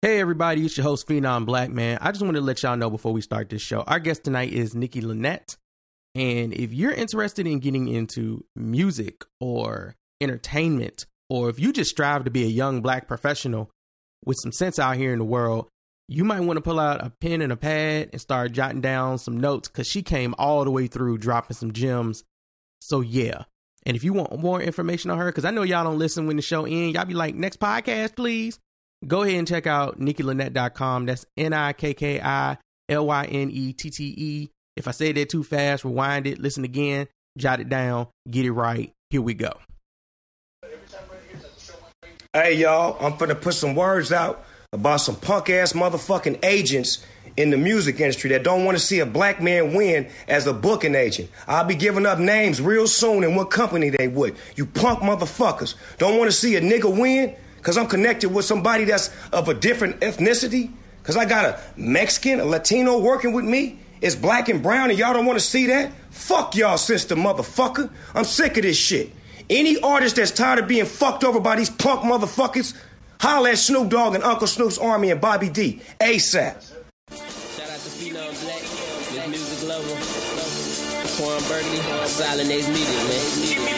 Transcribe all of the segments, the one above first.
Hey everybody, it's your host Phenom Black Man. I just want to let y'all know before we start this show. Our guest tonight is Nikki Lynette. And if you're interested in getting into music or entertainment, or if you just strive to be a young black professional with some sense out here in the world, you might want to pull out a pen and a pad and start jotting down some notes because she came all the way through dropping some gems. So yeah. And if you want more information on her, because I know y'all don't listen when the show ends, y'all be like, next podcast, please go ahead and check out nikkilynette.com. That's N I K K I L Y N E T T E. If I say that too fast, rewind it, listen again, jot it down, get it right. Here we go. Hey, y'all, I'm finna put some words out about some punk ass motherfucking agents in the music industry that don't want to see a black man win as a booking agent. I'll be giving up names real soon and what company they would. You punk motherfuckers. Don't want to see a nigga win? Because I'm connected with somebody that's of a different ethnicity, because I got a Mexican, a Latino working with me, it's black and brown, and y'all don't want to see that? Fuck y'all, sister motherfucker. I'm sick of this shit. Any artist that's tired of being fucked over by these punk motherfuckers, holla at Snoop Dogg and Uncle Snoop's Army and Bobby D. ASAP. Shout out to Phenom Black, this music lover. Quan Berkeley, Silent Ace Media, man.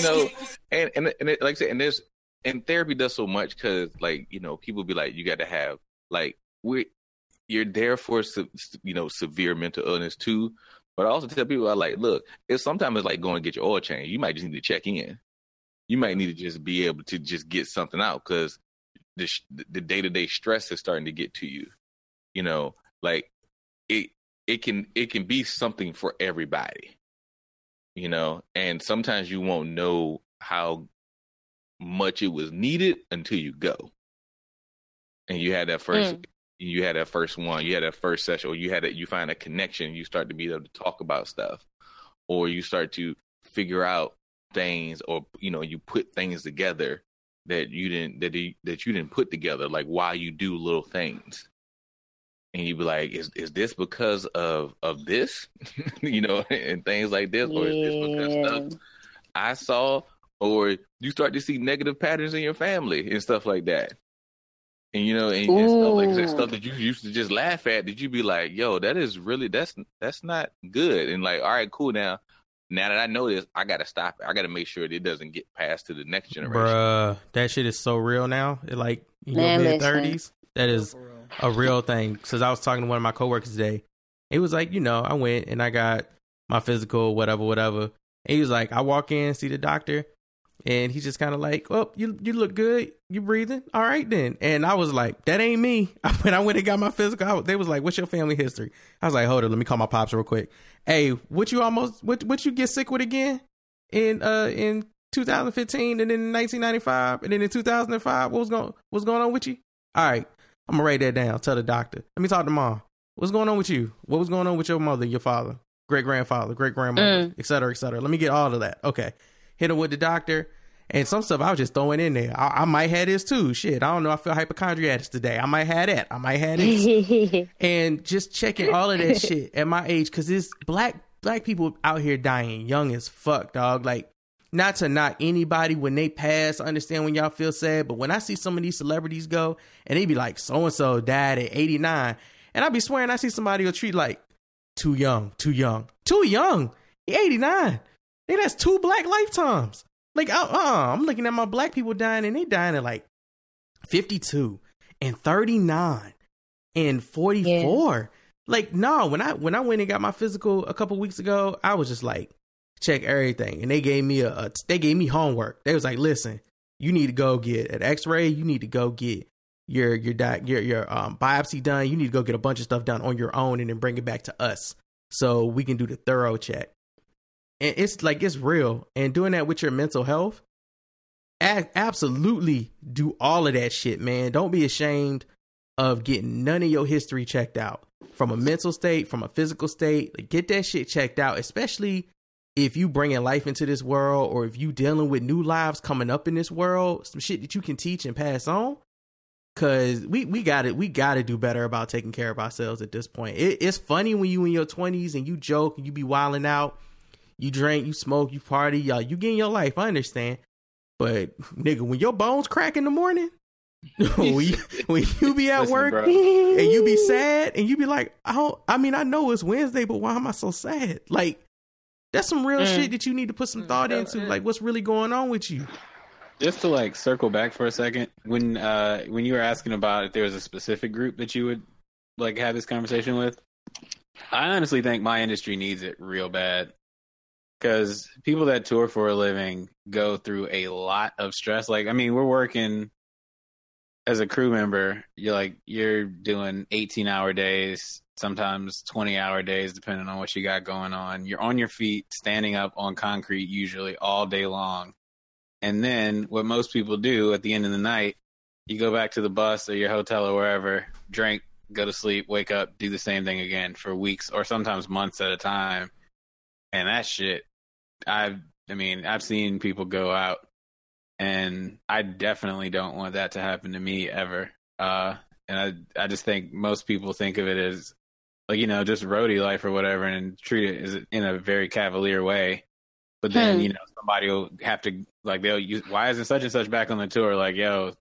You know, and and, and it, like I said, and there's and therapy does so much because like you know people be like you got to have like we you're there for you know severe mental illness too. But I also tell people I like look, it's sometimes it's like going to get your oil change. You might just need to check in. You might need to just be able to just get something out because the the day to day stress is starting to get to you. You know, like it it can it can be something for everybody you know, and sometimes you won't know how much it was needed until you go. And you had that first mm. you had that first one, you had that first session, or you had that you find a connection, you start to be able to talk about stuff. Or you start to figure out things or you know, you put things together that you didn't that you, that you didn't put together, like why you do little things and you'd be like, is is this because of of this, you know, and things like this, or is this because stuff I saw, or you start to see negative patterns in your family and stuff like that, and you know, and, and stuff like that, stuff that you used to just laugh at, did you be like, yo, that is really that's that's not good, and like, all right, cool, now. Now that I know this, I gotta stop it. I gotta make sure that it doesn't get passed to the next generation. Bruh, that shit is so real now. It like you know, mid thirties. That is a real thing. Because I was talking to one of my coworkers today. It was like, you know, I went and I got my physical, whatever, whatever. And he was like, I walk in, see the doctor, and he's just kind of like, "Oh, you you look good. You breathing? All right then." And I was like, "That ain't me." When I went and got my physical, I, they was like, "What's your family history?" I was like, "Hold on, let me call my pops real quick." Hey, what you almost what what you get sick with again in uh in 2015 and then 1995 and then in 2005? What was going what's going on with you? All right, I'm gonna write that down. Tell the doctor. Let me talk to mom. What's going on with you? What was going on with your mother, your father, great grandfather, great grandmother, mm. et cetera, et cetera. Let me get all of that. Okay. Hit him with the doctor. And some stuff I was just throwing in there. I, I, might have this too. Shit, I don't know. I feel hypochondriac today. I might have that. I might have this. and just checking all of that shit at my age, because it's black black people out here dying young as fuck, dog. Like not to not anybody when they pass, I understand when y'all feel sad, but when I see some of these celebrities go and they be like, so and so died at 89, and I be swearing I see somebody will treat like too young, too young, too young. He 89. Hey, that's two black lifetimes. Like, uh, uh I'm looking at my black people dying and they dying at like 52 and 39 and 44. Yeah. Like, no, when I when I went and got my physical a couple weeks ago, I was just like, check everything, and they gave me a, a they gave me homework. They was like, listen, you need to go get an X-ray. You need to go get your your di- your your um, biopsy done. You need to go get a bunch of stuff done on your own, and then bring it back to us so we can do the thorough check. And it's like it's real. And doing that with your mental health, absolutely do all of that shit, man. Don't be ashamed of getting none of your history checked out from a mental state, from a physical state. Like, get that shit checked out, especially if you bringing life into this world or if you dealing with new lives coming up in this world, some shit that you can teach and pass on. Cause we we got it, we got to do better about taking care of ourselves at this point. It, it's funny when you in your twenties and you joke and you be wilding out, you drink, you smoke, you party, y'all. You getting your life. I understand, but nigga, when your bones crack in the morning, when, you, when you be at Listen, work bro. and you be sad and you be like, I don't. I mean, I know it's Wednesday, but why am I so sad? Like that's some real mm. shit that you need to put some thought into. Like, what's really going on with you? Just to like circle back for a second, when uh when you were asking about if there was a specific group that you would like have this conversation with, I honestly think my industry needs it real bad because people that tour for a living go through a lot of stress. Like, I mean, we're working as a crew member. You're like you're doing 18 hour days, sometimes 20 hour days, depending on what you got going on. You're on your feet, standing up on concrete, usually all day long. And then what most people do at the end of the night, you go back to the bus or your hotel or wherever, drink, go to sleep, wake up, do the same thing again for weeks or sometimes months at a time. And that shit, I've, I mean, I've seen people go out and I definitely don't want that to happen to me ever. Uh, and I, I just think most people think of it as like you know just roadie life or whatever and treat it as in a very cavalier way. But then hmm. you know somebody will have to like they'll use why isn't such and such back on the tour? Like yo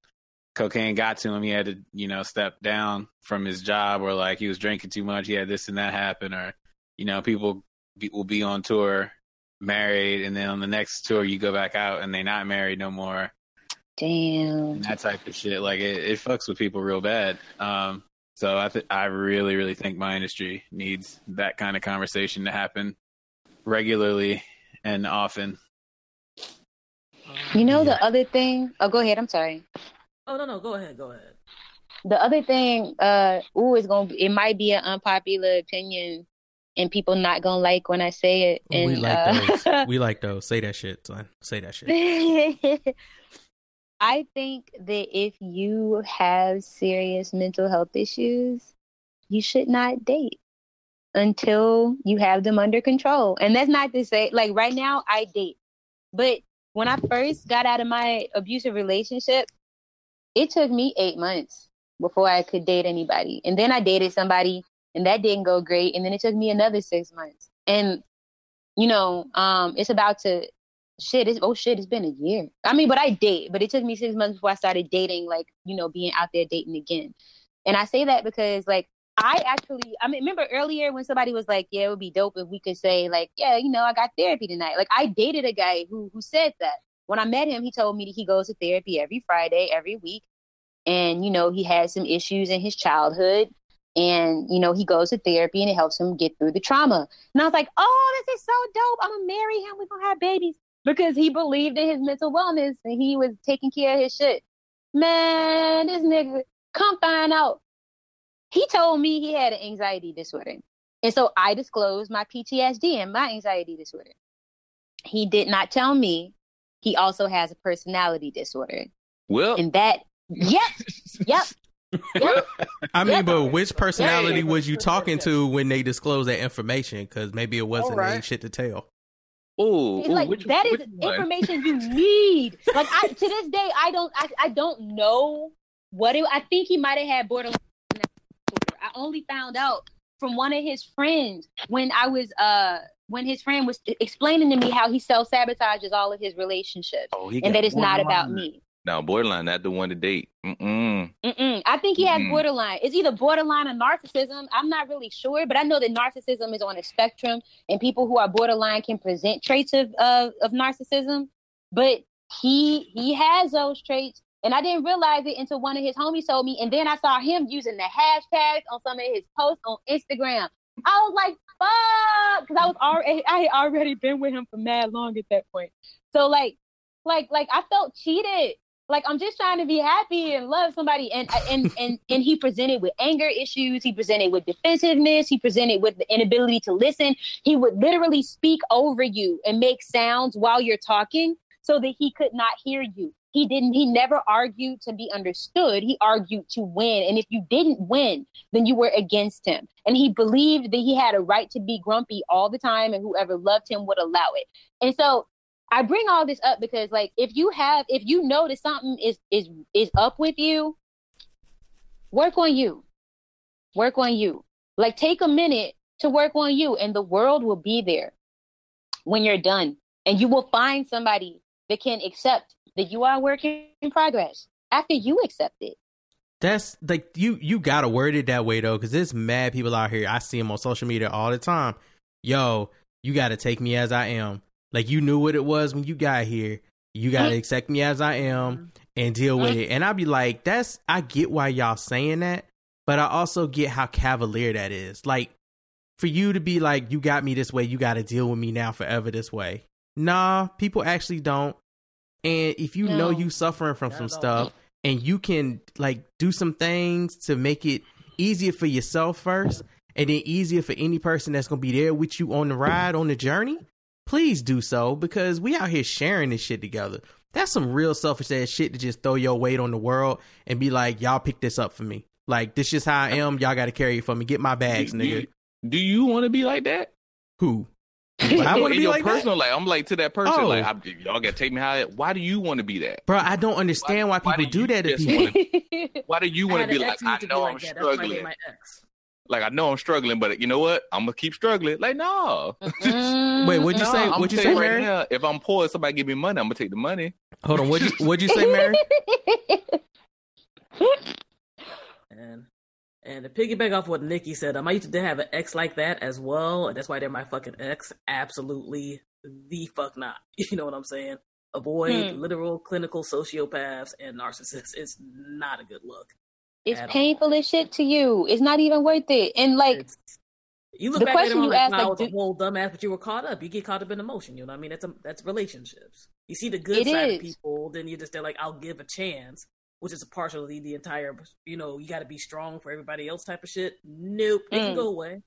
cocaine got to him. He had to you know step down from his job or like he was drinking too much. He had this and that happen or you know people be, will be on tour married and then on the next tour you go back out and they're not married no more. Damn. That type of shit. Like it, it fucks with people real bad. Um so I th- I really really think my industry needs that kind of conversation to happen regularly and often. You know yeah. the other thing? Oh, go ahead. I'm sorry. Oh no no, go ahead, go ahead. The other thing, uh, ooh, is gonna it might be an unpopular opinion, and people not gonna like when I say it. And, we like uh, those. we like those. Say that shit, son. Say that shit. I think that if you have serious mental health issues, you should not date until you have them under control. And that's not to say, like, right now, I date. But when I first got out of my abusive relationship, it took me eight months before I could date anybody. And then I dated somebody and that didn't go great. And then it took me another six months. And, you know, um, it's about to shit, it's oh shit, it's been a year. I mean, but I date, but it took me six months before I started dating, like, you know, being out there dating again. And I say that because like I actually I mean remember earlier when somebody was like, Yeah, it would be dope if we could say, like, yeah, you know, I got therapy tonight. Like I dated a guy who who said that. When I met him, he told me that he goes to therapy every Friday, every week. And, you know, he had some issues in his childhood and you know he goes to therapy and it helps him get through the trauma and i was like oh this is so dope i'm gonna marry him we're gonna have babies because he believed in his mental wellness and he was taking care of his shit. Man, this nigga, come find out. He told me he had an anxiety disorder. And so I disclosed my PTSD and my anxiety disorder. He did not tell me he also has a personality disorder. Well, and that, yep, yep. Yep. I mean, yep. but which personality was you talking to when they disclosed that information? Because maybe it wasn't right. shit to tell. Oh, like which, that is information you need. Like I, to this day, I don't, I, I don't know what it. I think he might have had borderline. I only found out from one of his friends when I was, uh, when his friend was explaining to me how he self sabotages all of his relationships, oh, and that it's not about me. Now, borderline, not the one to date. Mm-mm. Mm-mm. I think he has Mm-mm. borderline. It's either borderline or narcissism. I'm not really sure, but I know that narcissism is on a spectrum, and people who are borderline can present traits of of, of narcissism. But he he has those traits, and I didn't realize it until one of his homies told me. And then I saw him using the hashtags on some of his posts on Instagram. I was like, "Fuck," because I was already I had already been with him for mad long at that point. So like, like, like I felt cheated like I'm just trying to be happy and love somebody. And and and and he presented with anger issues. He presented with defensiveness. He presented with the inability to listen. He would literally speak over you and make sounds while you're talking. so that he could not hear you. He didn't, he never argued to be understood. He argued to win. And if you didn't win, then you were against him. And he believed that he had a right to be grumpy all the time and whoever loved him would allow it. And so I bring all this up because like if you have if you know that something is is is up with you, work on you. Work on you. Like take a minute to work on you and the world will be there when you're done. And you will find somebody that can accept that you are working in progress after you accept it. That's like you you gotta word it that way though, because there's mad people out here. I see them on social media all the time. Yo, you gotta take me as I am. Like you knew what it was when you got here. You gotta mm-hmm. accept me as I am and deal with mm-hmm. it. And I'd be like, that's I get why y'all saying that, but I also get how cavalier that is. Like for you to be like, you got me this way, you gotta deal with me now forever this way. Nah, people actually don't. And if you no. know you suffering from some stuff and you can like do some things to make it easier for yourself first and then easier for any person that's gonna be there with you on the ride on the journey, please do so because we out here sharing this shit together. That's some real selfish ass shit to just throw your weight on the world and be like, y'all pick this up for me. Like this is how I am. Y'all got to carry it for me. Get my bags, nigga. Do you want to be like that? Who? I want to be your like personal that? I'm like to that person. Oh. Like I, y'all got to take me how. Why do you want to be that, bro? I don't understand why, why people why do, do that to people. Wanna, why do you want to be like? I know I'm like struggling. Like I know I'm struggling, but you know what? I'm gonna keep struggling. Like no. Wait, what'd you no, say? What'd you say, Mary? Right now, if I'm poor, somebody give me money, I'm gonna take the money. Hold on. What'd you What'd you say, Mary? and and to piggyback off what Nikki said, um, I used to have an ex like that as well, and that's why they're my fucking ex. Absolutely, the fuck not. You know what I'm saying? Avoid hmm. literal clinical sociopaths and narcissists. It's not a good look. It's painful all. as shit to you. It's not even worth it. And like, it's, you look the back question at you asked, like, was a whole dumbass, but you were caught up. You get caught up in emotion. You know what I mean? That's a, that's relationships. You see the good side is. of people, then you just they're like, I'll give a chance which is partially the entire, you know, you got to be strong for everybody else type of shit. Nope, it mm. can go away.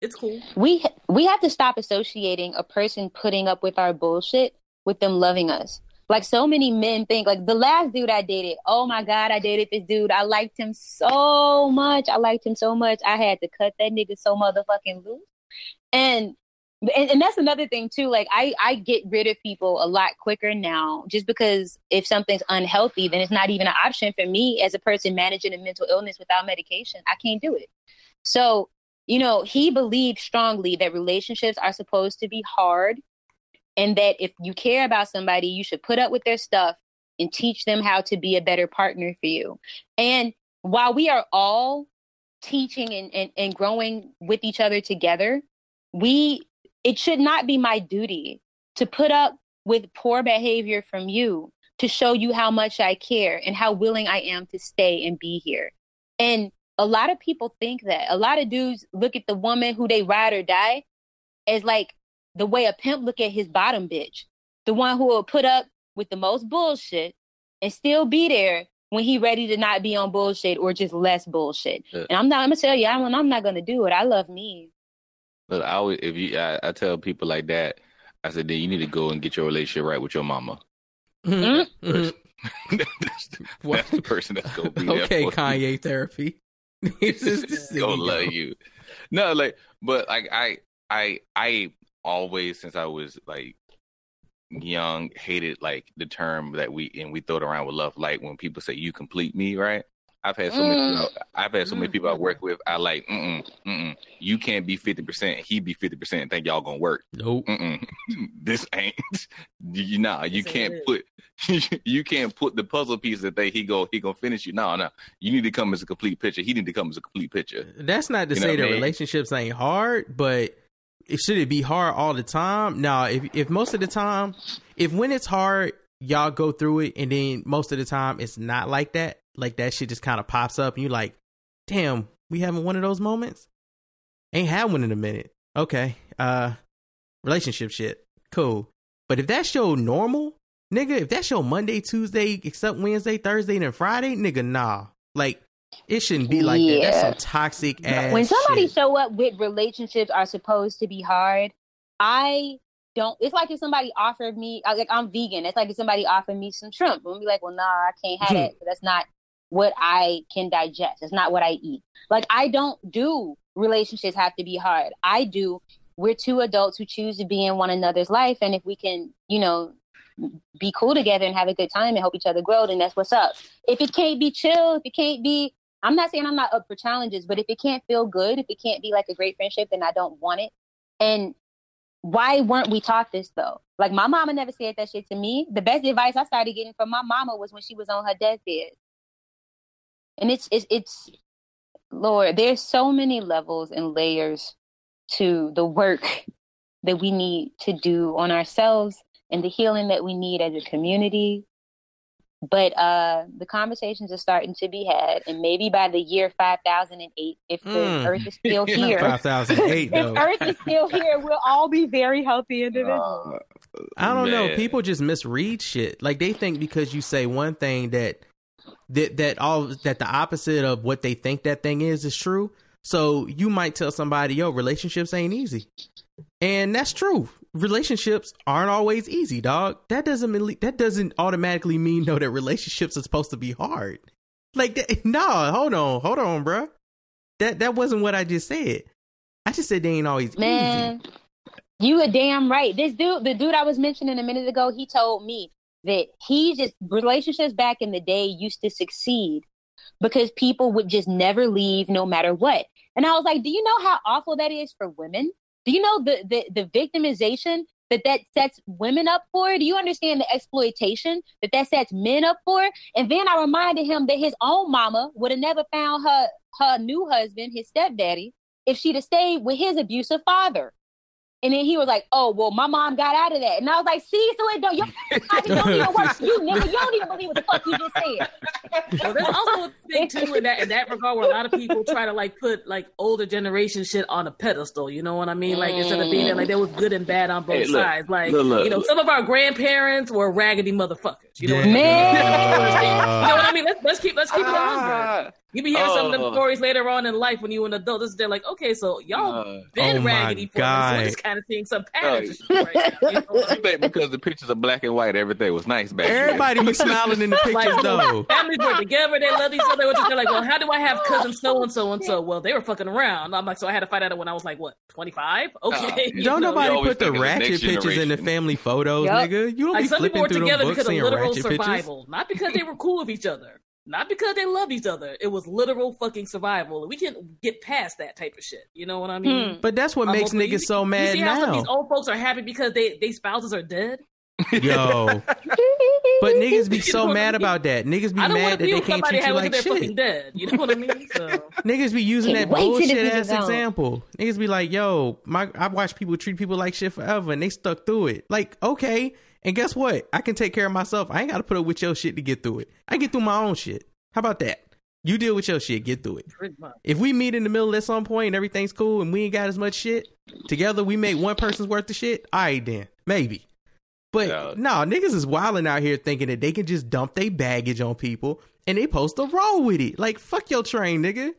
It's cool. We we have to stop associating a person putting up with our bullshit with them loving us. Like so many men think, like the last dude I dated. Oh my god, I dated this dude. I liked him so much. I liked him so much. I had to cut that nigga so motherfucking loose. And and, and, that's another thing too like i i get rid of people a lot quicker now just because if something's unhealthy then it's not even an option for me as a person managing a mental illness without medication i can't do it so you know he believed strongly that relationships are supposed to be hard and that if you care about somebody you should put up with their stuff and teach them how to be a better partner for you and while we are all teaching and, and, and growing with each other together we it should not be my duty to put up with poor behavior from you to show you how much I care and how willing I am to stay and be here. And a lot of people think that. A lot of dudes look at the woman who they ride or die as like the way a pimp look at his bottom bitch. The one who will put up with the most bullshit and still be there when he ready to not be on bullshit or just less bullshit. Yeah. And I'm not I'm gonna tell you, I'm, I'm not gonna do it. I love me. Look, I always if you I, I, tell people like that, I said then you need to go and get your relationship right with your mama. Mm-hmm. That's, that's, that's, the person that's gonna be okay. Kanye you. therapy. He's gonna love you. No, like, but like I, I, I always since I was like young hated like the term that we and we throw it around with love. Like when people say you complete me, right? I've had so many. People, mm. I've had so many people I work with. I like, mm mm mm. You can't be fifty percent. He be fifty percent. Think y'all gonna work? Nope. Mm-mm. this ain't. You nah. You can't put. you can't put the puzzle piece that they he go he gonna finish you. No, no. You need to come as a complete picture. He need to come as a complete picture. That's not to you say that relationships ain't hard, but should it be hard all the time? Now, if if most of the time, if when it's hard, y'all go through it, and then most of the time it's not like that like that shit just kind of pops up and you're like, damn, we having one of those moments? Ain't had one in a minute. Okay. Uh relationship shit. Cool. But if that's your normal, nigga, if that's your Monday, Tuesday, except Wednesday, Thursday, and Friday, nigga, nah. Like it shouldn't be like yeah. that. That's some toxic ass. When somebody shit. show up with relationships are supposed to be hard, I don't. It's like if somebody offered me, uh, like I'm vegan. It's like if somebody offered me some shrimp. I'm be like, well, nah, I can't have it. That's not what I can digest. It's not what I eat. Like I don't do relationships have to be hard. I do. We're two adults who choose to be in one another's life, and if we can, you know, be cool together and have a good time and help each other grow, then that's what's up. If it can't be chill, if it can't be, I'm not saying I'm not up for challenges, but if it can't feel good, if it can't be like a great friendship, then I don't want it. And why weren't we taught this though? Like my mama never said that shit to me. The best advice I started getting from my mama was when she was on her deathbed. And it's it's it's Lord, there's so many levels and layers to the work that we need to do on ourselves and the healing that we need as a community. But uh, the conversations are starting to be had, and maybe by the year 5008, if the mm. Earth is still here, 5008, if Earth is still here, we'll all be very healthy individuals. Uh, I don't Man. know. People just misread shit. Like they think because you say one thing that that that all that the opposite of what they think that thing is is true. So you might tell somebody, "Yo, relationships ain't easy," and that's true relationships aren't always easy, dog. That doesn't mean that doesn't automatically mean though that relationships are supposed to be hard. Like that, no, hold on, hold on, bro. That that wasn't what I just said. I just said they ain't always Man, easy. You a damn right. This dude, the dude I was mentioning a minute ago, he told me that he just relationships back in the day used to succeed because people would just never leave no matter what. And I was like, do you know how awful that is for women? Do you know the, the, the victimization that that sets women up for? Do you understand the exploitation that that sets men up for? And then I reminded him that his own mama would have never found her her new husband, his stepdaddy, if she'd have stayed with his abusive father. And then he was like, "Oh, well, my mom got out of that," and I was like, "See, so it don't you don't even work. You nigga, you don't even believe what the fuck you just said." Well, there's also a thing too in that in that regard where a lot of people try to like put like older generation shit on a pedestal. You know what I mean? Like instead of being there, like there was good and bad on both hey, look, sides. Like look, look, you know, some of our grandparents were raggedy motherfuckers. You know, what, I mean? you know what I mean? Let's, let's keep let's keep it a hundred. Ah. You be hearing oh. some of them oh. stories later on in life when you an adult. This they're like, okay, so y'all uh, been oh raggedy for us. So just kind of seeing some patterns. Uh, right now, you, know you think because the pictures are black and white, everything was nice back Everybody was smiling in the pictures like, though. Families were together, they loved each other. They're like, well, how do I have cousins so and so and so? Well, they were fucking around. I'm like, so I had to find out when I was like, what, 25? Okay. Uh, don't know. nobody put the ratchet pictures in the family photos, yep. nigga. You don't like, be some flipping through them books seeing ratchet survival, pictures. Not because they were cool with each other. Not because they love each other. It was literal fucking survival. We can't get past that type of shit. You know what I mean? Hmm. But that's what um, makes niggas you, so mad you see now. How some of these old folks are happy because they they spouses are dead. Yo, but niggas be so mad about that. Niggas be mad that they can't treat you like shit. Dead. You know what I mean? So. niggas be using that bullshit as example. Niggas be like, "Yo, my I watch people treat people like shit forever, and they stuck through it." Like, okay, and guess what? I can take care of myself. I ain't got to put up with your shit to get through it. I get through my own shit. How about that? You deal with your shit, get through it. If we meet in the middle at some point and everything's cool and we ain't got as much shit, together we make one person's worth of shit, all right then. Maybe. But yeah. no, niggas is wilding out here thinking that they can just dump their baggage on people and they post a roll with it. Like, fuck your train, nigga.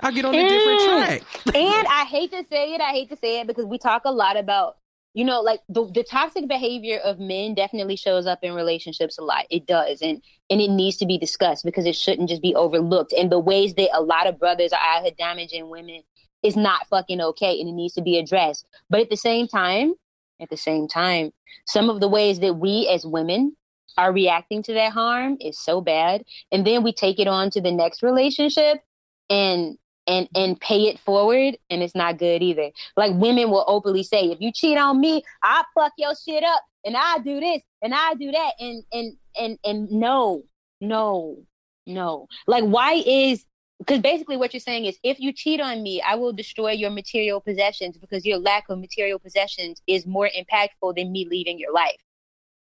I'll get on a different track. and I hate to say it, I hate to say it because we talk a lot about you know like the, the toxic behavior of men definitely shows up in relationships a lot. It does. And and it needs to be discussed because it shouldn't just be overlooked. And the ways that a lot of brothers are out here damaging women is not fucking okay and it needs to be addressed. But at the same time at the same time some of the ways that we as women are reacting to that harm is so bad. And then we take it on to the next relationship and and and pay it forward and it's not good either. Like women will openly say if you cheat on me i fuck your shit up and i do this and i do that and and and and no no no. Like why is because basically what you're saying is if you cheat on me i will destroy your material possessions because your lack of material possessions is more impactful than me leaving your life.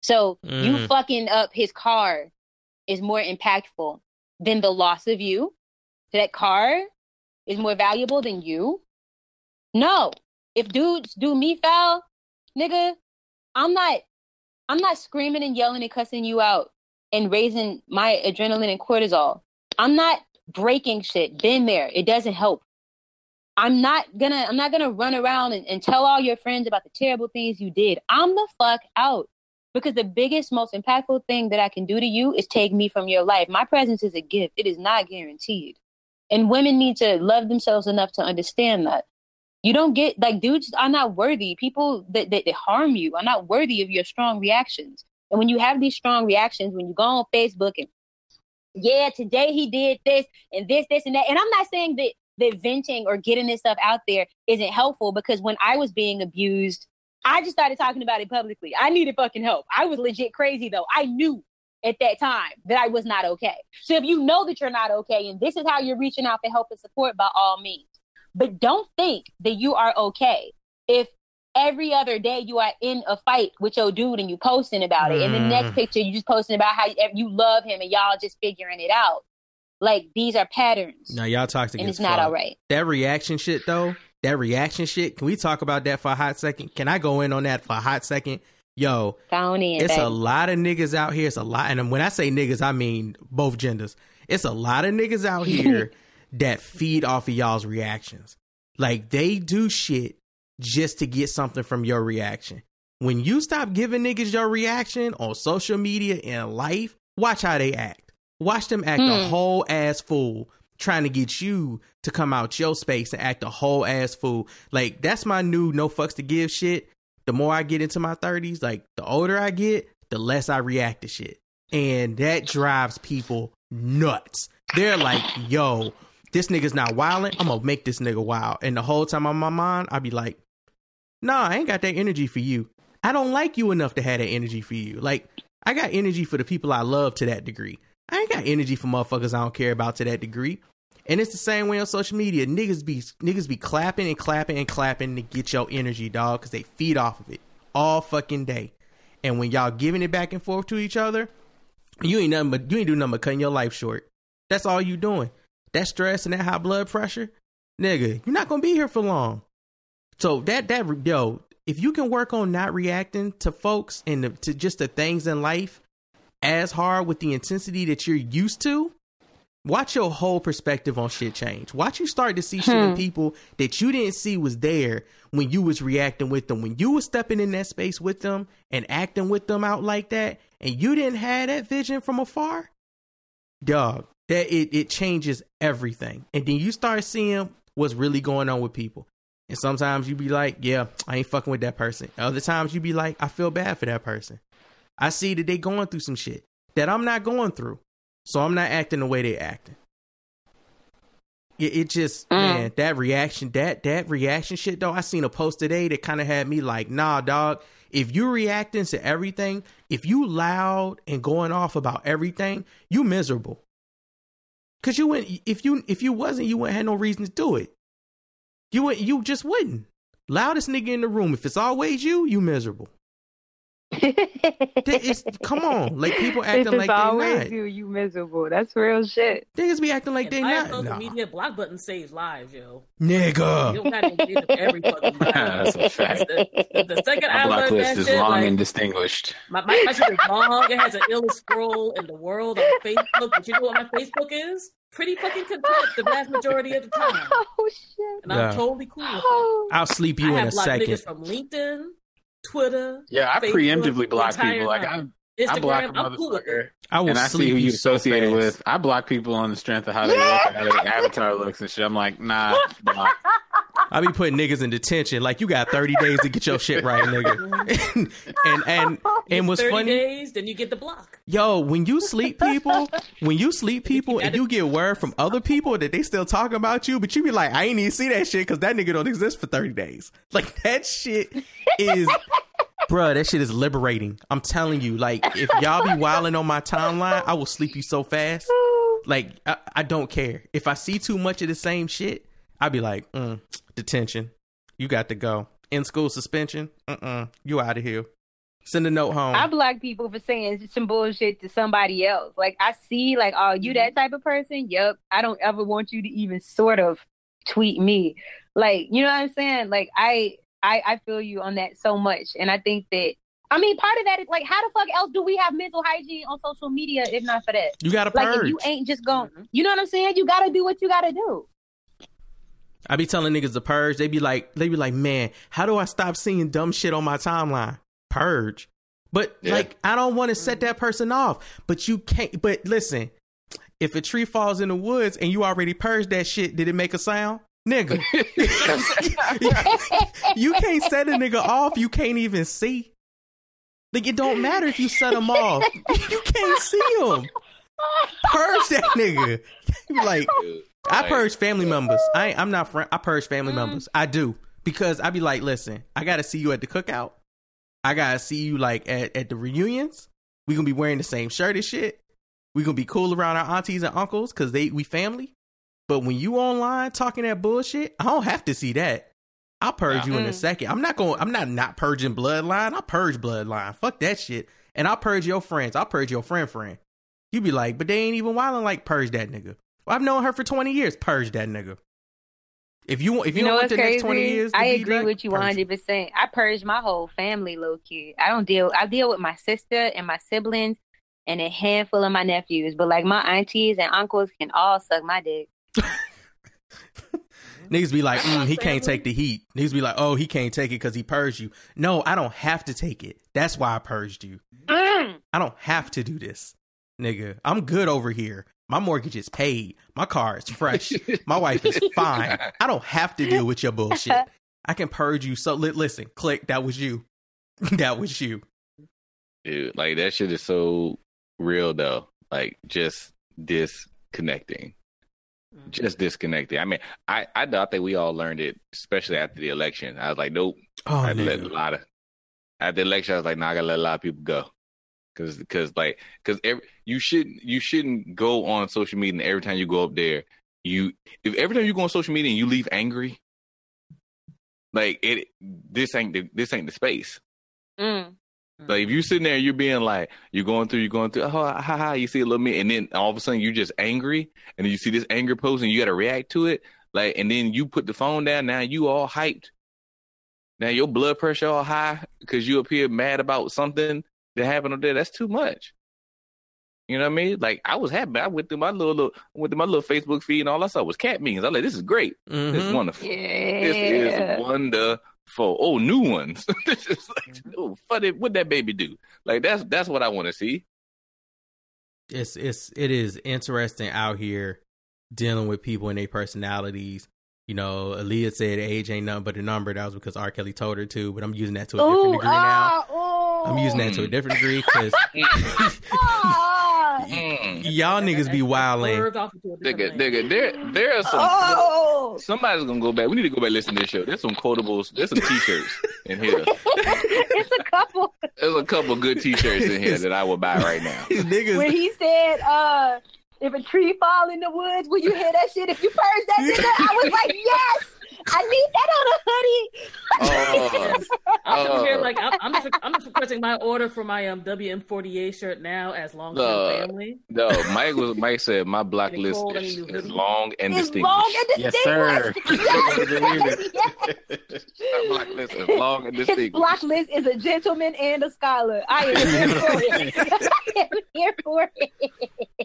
So mm. you fucking up his car is more impactful than the loss of you. To that car is more valuable than you? No. If dudes do me foul, nigga, I'm not I'm not screaming and yelling and cussing you out and raising my adrenaline and cortisol. I'm not breaking shit. Been there. It doesn't help. I'm not gonna I'm not gonna run around and, and tell all your friends about the terrible things you did. I'm the fuck out. Because the biggest, most impactful thing that I can do to you is take me from your life. My presence is a gift. It is not guaranteed. And women need to love themselves enough to understand that. You don't get like dudes are not worthy. People that, that, that harm you are not worthy of your strong reactions. And when you have these strong reactions, when you go on Facebook and yeah, today he did this and this, this and that. And I'm not saying that that venting or getting this stuff out there isn't helpful because when I was being abused, I just started talking about it publicly. I needed fucking help. I was legit crazy though. I knew at that time that I was not okay. So if you know that you're not okay and this is how you're reaching out for help and support, by all means. But don't think that you are okay if every other day you are in a fight with your dude and you posting about it. And the next mm. picture you just posting about how you love him and y'all just figuring it out. Like these are patterns. Now y'all toxic, and it's not all right. That reaction shit though, that reaction shit. Can we talk about that for a hot second? Can I go in on that for a hot second? Yo, in, it's baby. a lot of niggas out here. It's a lot, and when I say niggas, I mean both genders. It's a lot of niggas out here that feed off of y'all's reactions. Like they do shit just to get something from your reaction. When you stop giving niggas your reaction on social media and life, watch how they act. Watch them act hmm. a whole ass fool trying to get you to come out your space and act a whole ass fool. Like that's my new no fucks to give shit. The more I get into my 30s, like the older I get, the less I react to shit. And that drives people nuts. They're like, yo, this nigga's not wilding. I'm gonna make this nigga wild. And the whole time on my mind, I'd be like, nah, I ain't got that energy for you. I don't like you enough to have that energy for you. Like, I got energy for the people I love to that degree. I ain't got energy for motherfuckers I don't care about to that degree. And it's the same way on social media. Niggas be niggas be clapping and clapping and clapping to get your energy, dog, because they feed off of it all fucking day. And when y'all giving it back and forth to each other, you ain't nothing but you ain't doing nothing but cutting your life short. That's all you doing. That stress and that high blood pressure, nigga, you're not gonna be here for long. So that that yo, if you can work on not reacting to folks and to just the things in life as hard with the intensity that you're used to, watch your whole perspective on shit change. Watch you start to see shit in hmm. people that you didn't see was there when you was reacting with them. When you was stepping in that space with them and acting with them out like that, and you didn't have that vision from afar, dog, that it, it changes everything. And then you start seeing what's really going on with people. And sometimes you be like, yeah, I ain't fucking with that person. Other times you be like, I feel bad for that person. I see that they going through some shit that I'm not going through. So I'm not acting the way they acting. It, it just mm. man, that reaction, that that reaction shit though. I seen a post today that kind of had me like, nah, dog. If you reacting to everything, if you loud and going off about everything, you miserable. Cause you went if you if you wasn't, you wouldn't have no reason to do it. You would you just wouldn't. Loudest nigga in the room. If it's always you, you miserable it's, come on, like people acting like they not. You, you miserable. That's real shit. Niggas be acting like they not. Social nah. media block button saves lives, yo. Nigga. You don't gotta every fucking That's a fact. The, the, the second my I block list that is shit, long like, and distinguished. My, my, my shit is long. It has an illest scroll in the world on Facebook. But you know what my Facebook is? Pretty fucking content the vast majority of the time. Oh shit! And I'm totally cool. With it. Oh. I'll sleep you I in a second. Niggas from LinkedIn Twitter. Yeah, I Facebook, preemptively block people. Like I, Instagram, I block a motherfucker. I will and I see who you associated so with. I block people on the strength of how they look, how their avatar looks and shit. I'm like, nah, block. I be putting niggas in detention. Like you got thirty days to get your shit right, nigga. and and and, and what's funny? Days, then you get the block. Yo, when you sleep people, when you sleep people, you and you get word from other people that they still talking about you, but you be like, I ain't even see that shit because that nigga don't exist for thirty days. Like that shit is. Bruh, that shit is liberating. I'm telling you, like, if y'all be wilding on my timeline, I will sleep you so fast. Like, I, I don't care. If I see too much of the same shit, I'd be like, mm, detention. You got to go. In school suspension. Mm-mm. You out of here. Send a note home. I block people for saying some bullshit to somebody else. Like I see, like, oh, you that type of person? Yep. I don't ever want you to even sort of tweet me. Like, you know what I'm saying? Like, I, I, I feel you on that so much, and I think that. I mean, part of that is like, how the fuck else do we have mental hygiene on social media if not for that? You gotta purge. Like, if you ain't just going, mm-hmm. you know what I'm saying? You gotta do what you gotta do. I be telling niggas to purge. They be like, they be like, man, how do I stop seeing dumb shit on my timeline? Purge. But yeah. like, I don't want to set mm-hmm. that person off. But you can't. But listen, if a tree falls in the woods and you already purged that shit, did it make a sound? Nigga, you can't set a nigga off. You can't even see. Like it don't matter if you set him off. You can't see him. Purge that nigga. like I purge family members. I I'm not friend. I purge family mm. members. I do because I be like, listen, I gotta see you at the cookout. I gotta see you like at, at the reunions. We gonna be wearing the same shirt and shit. We gonna be cool around our aunties and uncles because they we family. But when you online talking that bullshit, I don't have to see that. I'll purge you in a second. I'm not going. I'm not not purging bloodline. I purge bloodline. Fuck that shit. And I'll purge your friends. I'll purge your friend friend. You be like, but they ain't even wilding like purge that nigga. Well, I've known her for 20 years. Purge that nigga. If you if you, you know want the crazy? next 20 years, I agree with you 100. percent I purge my whole family, low key. I don't deal. I deal with my sister and my siblings and a handful of my nephews. But like my aunties and uncles can all suck my dick. Niggas be like, mm, he can't take the heat. Niggas be like, oh, he can't take it because he purged you. No, I don't have to take it. That's why I purged you. Mm. I don't have to do this, nigga. I'm good over here. My mortgage is paid. My car is fresh. My wife is fine. I don't have to deal with your bullshit. I can purge you. So li- listen, click. That was you. that was you. Dude, like that shit is so real though. Like just disconnecting. Mm-hmm. Just disconnecting. I mean, I I, I think we all learned it, especially after the election. I was like, nope. Oh, I let a lot of at the election. I was like, nah, I gotta let a lot of people go because because like because you shouldn't you shouldn't go on social media and every time you go up there you if every time you go on social media and you leave angry like it this ain't the, this ain't the space mm. Like if you sitting there and you're being like you're going through you're going through oh ha ha you see a little bit and then all of a sudden you're just angry and you see this anger post and you got to react to it like and then you put the phone down now you all hyped now your blood pressure all high because you appear mad about something that happened up there, that's too much. You know what I mean? Like I was happy. I went through my little, little went through my little Facebook feed, and all I saw was cat memes. I like, this is great. Mm-hmm. This is wonderful. Yeah. This is wonderful. For oh, new ones. this is like, mm-hmm. oh, funny. What that baby do? Like that's that's what I want to see. It's it's it is interesting out here dealing with people and their personalities. You know, Aaliyah said age ain't nothing but a number. That was because R. Kelly told her to, but I'm using that to a different degree now. Uh, I'm using that to a different degree because y'all niggas be wilding. Nigga, nigga, there, there are some. Oh. Somebody's gonna go back. We need to go back and listen to this show. There's some quotables. There's some t-shirts in here. it's a couple. There's a couple good t-shirts in here that I will buy right now. niggas. When he said, uh, "If a tree fall in the woods, will you hear that shit? If you purge that nigga," I was like, "Yes." I need that on a hoodie. Oh, I'm here like I'm, I'm, just I'm just requesting my order for my um WM48 shirt now as long as uh, family. No, Mike was Mike said my block list cold, is, is long and it's distinguished. Long and distinguished. Yes, sir. yes. yes. block list is long and distinguished. His block list is a gentleman and a scholar. I am here for it. I am here for it.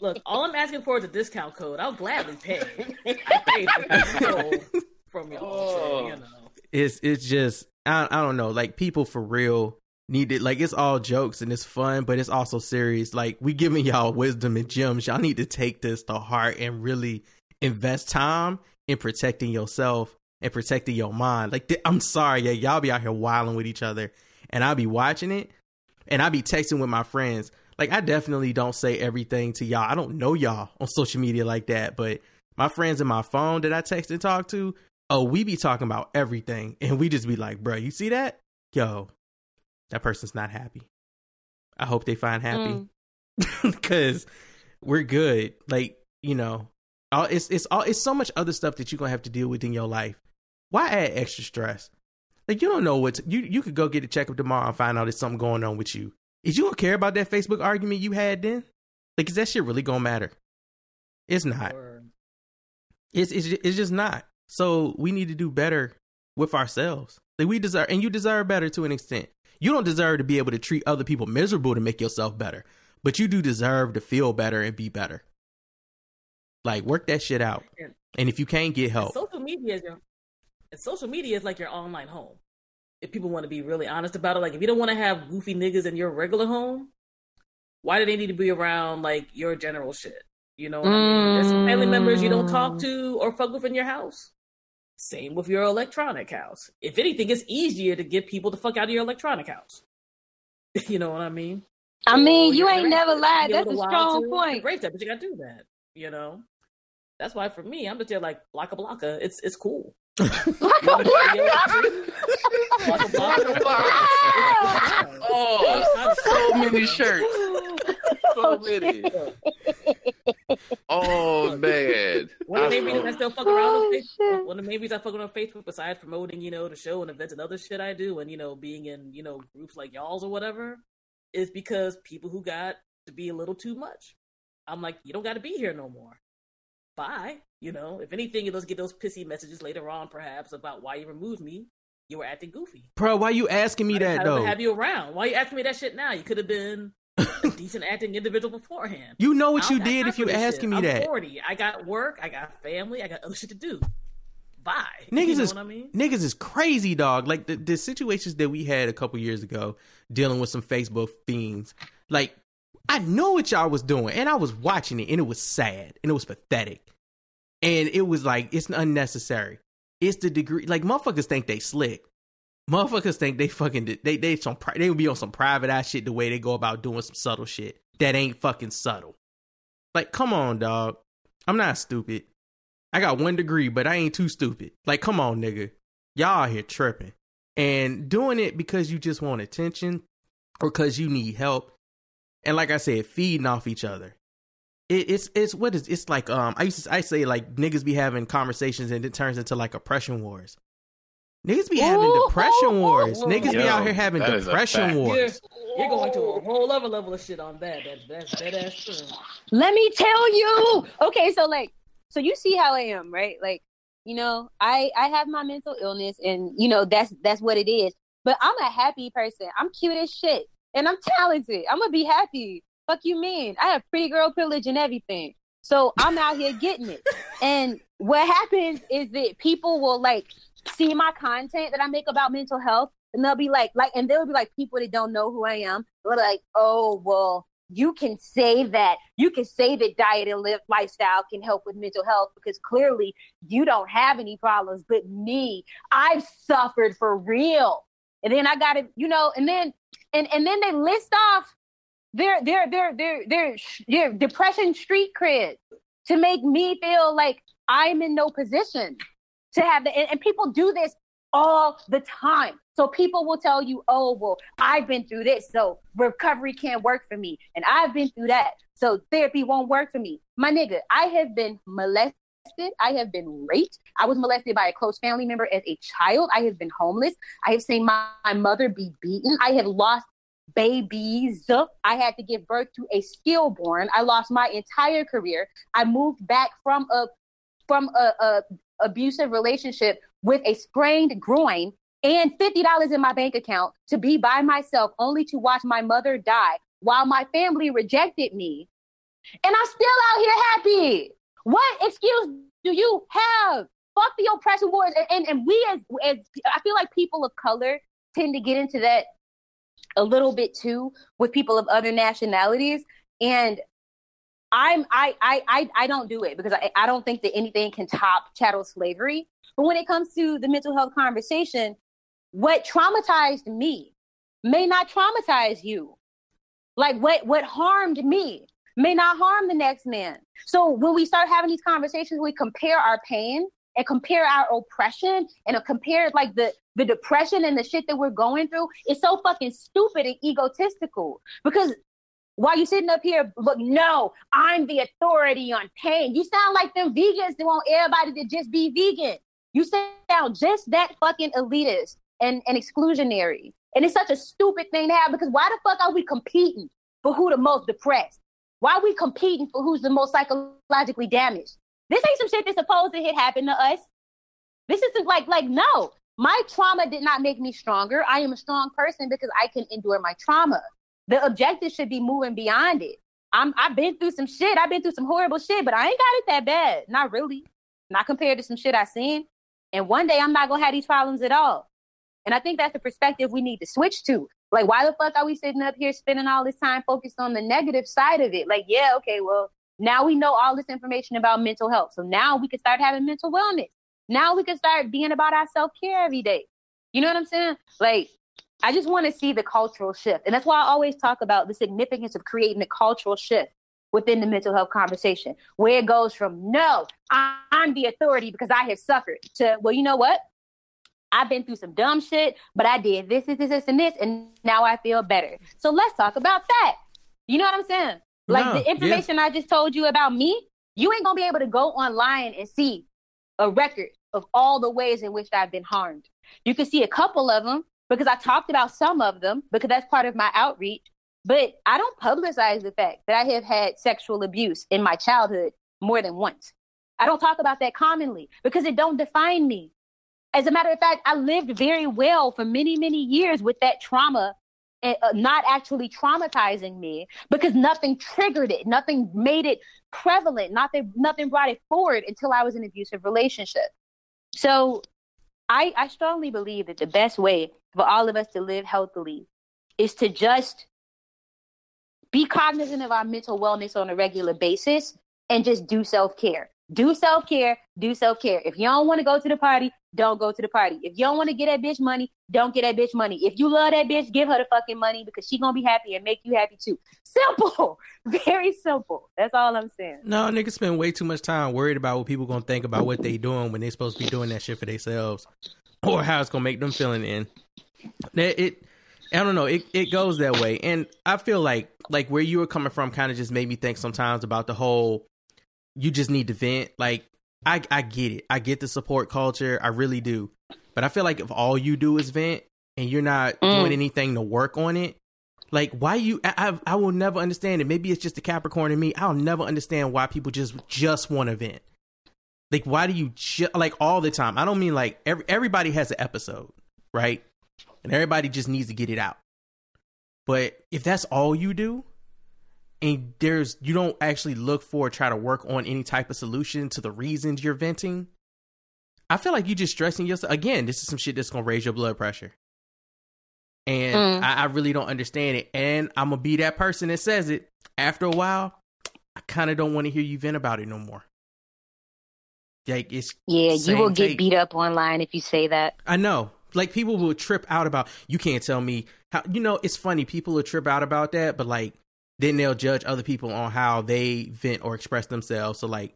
Look, all I'm asking for is a discount code. I'll gladly pay. I paid for the from y'all. Oh. So, you know. It's it's just I I don't know. Like people for real need it. Like it's all jokes and it's fun, but it's also serious. Like we giving y'all wisdom and gems. Y'all need to take this to heart and really invest time in protecting yourself and protecting your mind. Like I'm sorry, yeah, y'all be out here wilding with each other, and I'll be watching it, and I'll be texting with my friends. Like I definitely don't say everything to y'all. I don't know y'all on social media like that, but my friends in my phone that I text and talk to, oh, we be talking about everything, and we just be like, bro, you see that? Yo, that person's not happy. I hope they find happy because mm. we're good. Like you know, all it's it's all it's so much other stuff that you're gonna have to deal with in your life. Why add extra stress? Like you don't know what to, you you could go get a checkup tomorrow and find out there's something going on with you. Is you gonna care about that Facebook argument you had then? Like, is that shit really gonna matter? It's not. It's it's it's just not. So we need to do better with ourselves. Like we deserve, and you deserve better to an extent. You don't deserve to be able to treat other people miserable to make yourself better, but you do deserve to feel better and be better. Like work that shit out. And if you can't get help, social media is your social media is like your online home. If people want to be really honest about it, like if you don't want to have goofy niggas in your regular home, why do they need to be around like your general shit? You know, mm. I mean? there's family members you don't talk to or fuck with in your house. Same with your electronic house. If anything, it's easier to get people to fuck out of your electronic house. you know what I mean? I mean, you ain't never lied. That's a strong point. Great that, but you gotta do that. You know, that's why for me, I'm just there like blocka blocka. It's it's cool. Blocka blocka. Oh, so many shirts. Oh, so many. Oh man. One of the main reasons I still fuck around oh, on Facebook. One of the main reasons I fuck around on Facebook, besides promoting, you know, the show and events and other shit I do, and you know, being in, you know, groups like y'all's or whatever, is because people who got to be a little too much. I'm like, you don't got to be here no more. Bye. You know, if anything, you'll get those pissy messages later on, perhaps about why you removed me. You were acting goofy, bro. Why you asking me that though? Have you around? Why you asking me that shit now? You could have been a decent acting individual beforehand. You know what you did if you asking me I'm that. 40. I got work. I got family. I got other shit to do. Bye. Niggas you know is I mean? niggas is crazy, dog. Like the, the situations that we had a couple years ago, dealing with some Facebook fiends. Like I know what y'all was doing, and I was watching it, and it was sad, and it was pathetic, and it was like it's unnecessary. It's the degree, like motherfuckers think they slick. Motherfuckers think they fucking they they some they would be on some private ass shit the way they go about doing some subtle shit that ain't fucking subtle. Like, come on, dog. I'm not stupid. I got one degree, but I ain't too stupid. Like, come on, nigga. Y'all here tripping and doing it because you just want attention or because you need help and like I said, feeding off each other. It, it's it's what is it's like um I used to I say like niggas be having conversations and it turns into like oppression wars. Niggas be having ooh, depression ooh, wars. Ooh, Niggas Yo, be out here having depression wars. You're, you're, going to a whole other level of shit on that. That that that ass true. Let me tell you. Okay, so like, so you see how I am, right? Like, you know, I I have my mental illness, and you know that's that's what it is. But I'm a happy person. I'm cute as shit and I'm talented. I'm gonna be happy. Fuck you mean? I have pretty girl privilege and everything. So I'm out here getting it. And what happens is that people will like see my content that I make about mental health and they'll be like, like, and they'll be like people that don't know who I am. They're like, oh, well, you can say that. You can say that diet and live lifestyle can help with mental health because clearly you don't have any problems. But me, I've suffered for real. And then I got to, you know, and then and and then they list off their their their their their their depression street cred to make me feel like I'm in no position to have the and, and people do this all the time. So people will tell you, "Oh, well, I've been through this, so recovery can't work for me, and I've been through that, so therapy won't work for me." My nigga, I have been molested. I have been raped. I was molested by a close family member as a child. I have been homeless. I have seen my, my mother be beaten. I have lost babies. I had to give birth to a stillborn. I lost my entire career. I moved back from a from a, a abusive relationship with a sprained groin and $50 in my bank account to be by myself only to watch my mother die while my family rejected me. And I'm still out here happy. What excuse do you have? Fuck the oppression wars. And, and, and we as, as, I feel like people of color tend to get into that a little bit too with people of other nationalities. And I'm I I I, I don't do it because I, I don't think that anything can top chattel slavery. But when it comes to the mental health conversation, what traumatized me may not traumatize you. Like what what harmed me may not harm the next man. So when we start having these conversations, we compare our pain and compare our oppression and compare like the the depression and the shit that we're going through is so fucking stupid and egotistical because while you sitting up here, look, no, I'm the authority on pain. You sound like them vegans that want everybody to just be vegan. You sound just that fucking elitist and, and exclusionary. And it's such a stupid thing to have because why the fuck are we competing for who the most depressed? Why are we competing for who's the most psychologically damaged? This ain't some shit that's supposed to hit happen to us. This isn't like like no. My trauma did not make me stronger. I am a strong person because I can endure my trauma. The objective should be moving beyond it. I'm I've been through some shit. I've been through some horrible shit, but I ain't got it that bad. Not really. Not compared to some shit I seen. And one day I'm not gonna have these problems at all. And I think that's the perspective we need to switch to. Like, why the fuck are we sitting up here spending all this time focused on the negative side of it? Like, yeah, okay, well, now we know all this information about mental health. So now we can start having mental wellness. Now we can start being about our self care every day. You know what I'm saying? Like, I just want to see the cultural shift. And that's why I always talk about the significance of creating a cultural shift within the mental health conversation, where it goes from, no, I'm the authority because I have suffered, to, well, you know what? I've been through some dumb shit, but I did this, this, this, and this, and now I feel better. So let's talk about that. You know what I'm saying? Like no, the information yeah. I just told you about me, you ain't gonna be able to go online and see a record of all the ways in which I've been harmed. You can see a couple of them because I talked about some of them because that's part of my outreach. But I don't publicize the fact that I have had sexual abuse in my childhood more than once. I don't talk about that commonly because it don't define me. As a matter of fact, I lived very well for many, many years with that trauma and uh, not actually traumatizing me because nothing triggered it, nothing made it prevalent, nothing, nothing brought it forward until I was in an abusive relationship. So I, I strongly believe that the best way for all of us to live healthily is to just be cognizant of our mental wellness on a regular basis and just do self care. Do self care, do self care. If you don't want to go to the party, don't go to the party. If you don't want to get that bitch money, don't get that bitch money. If you love that bitch, give her the fucking money because she gonna be happy and make you happy too. Simple, very simple. That's all I'm saying. No, niggas spend way too much time worried about what people gonna think about what they doing when they supposed to be doing that shit for themselves, or how it's gonna make them feeling in. It, it I don't know. It it goes that way, and I feel like like where you were coming from kind of just made me think sometimes about the whole. You just need to vent. Like I I get it. I get the support culture. I really do. But I feel like if all you do is vent and you're not mm. doing anything to work on it, like why you I, I, I will never understand it. Maybe it's just the Capricorn in me. I'll never understand why people just just want to vent. Like why do you ju- like all the time? I don't mean like every everybody has an episode, right? And everybody just needs to get it out. But if that's all you do, and there's you don't actually look for try to work on any type of solution to the reasons you're venting. I feel like you just stressing yourself again this is some shit that's gonna raise your blood pressure. And mm. I, I, really don't understand it. And i'm gonna be that person that says it. After a while i kind of don't want to hear you vent about it no more. Like it's yeah you will get beat up online if you say that. I know. Like people will trip out about you can't tell me how you know it's funny people will trip out about that but like then they'll judge other people on how they vent or express themselves. So like,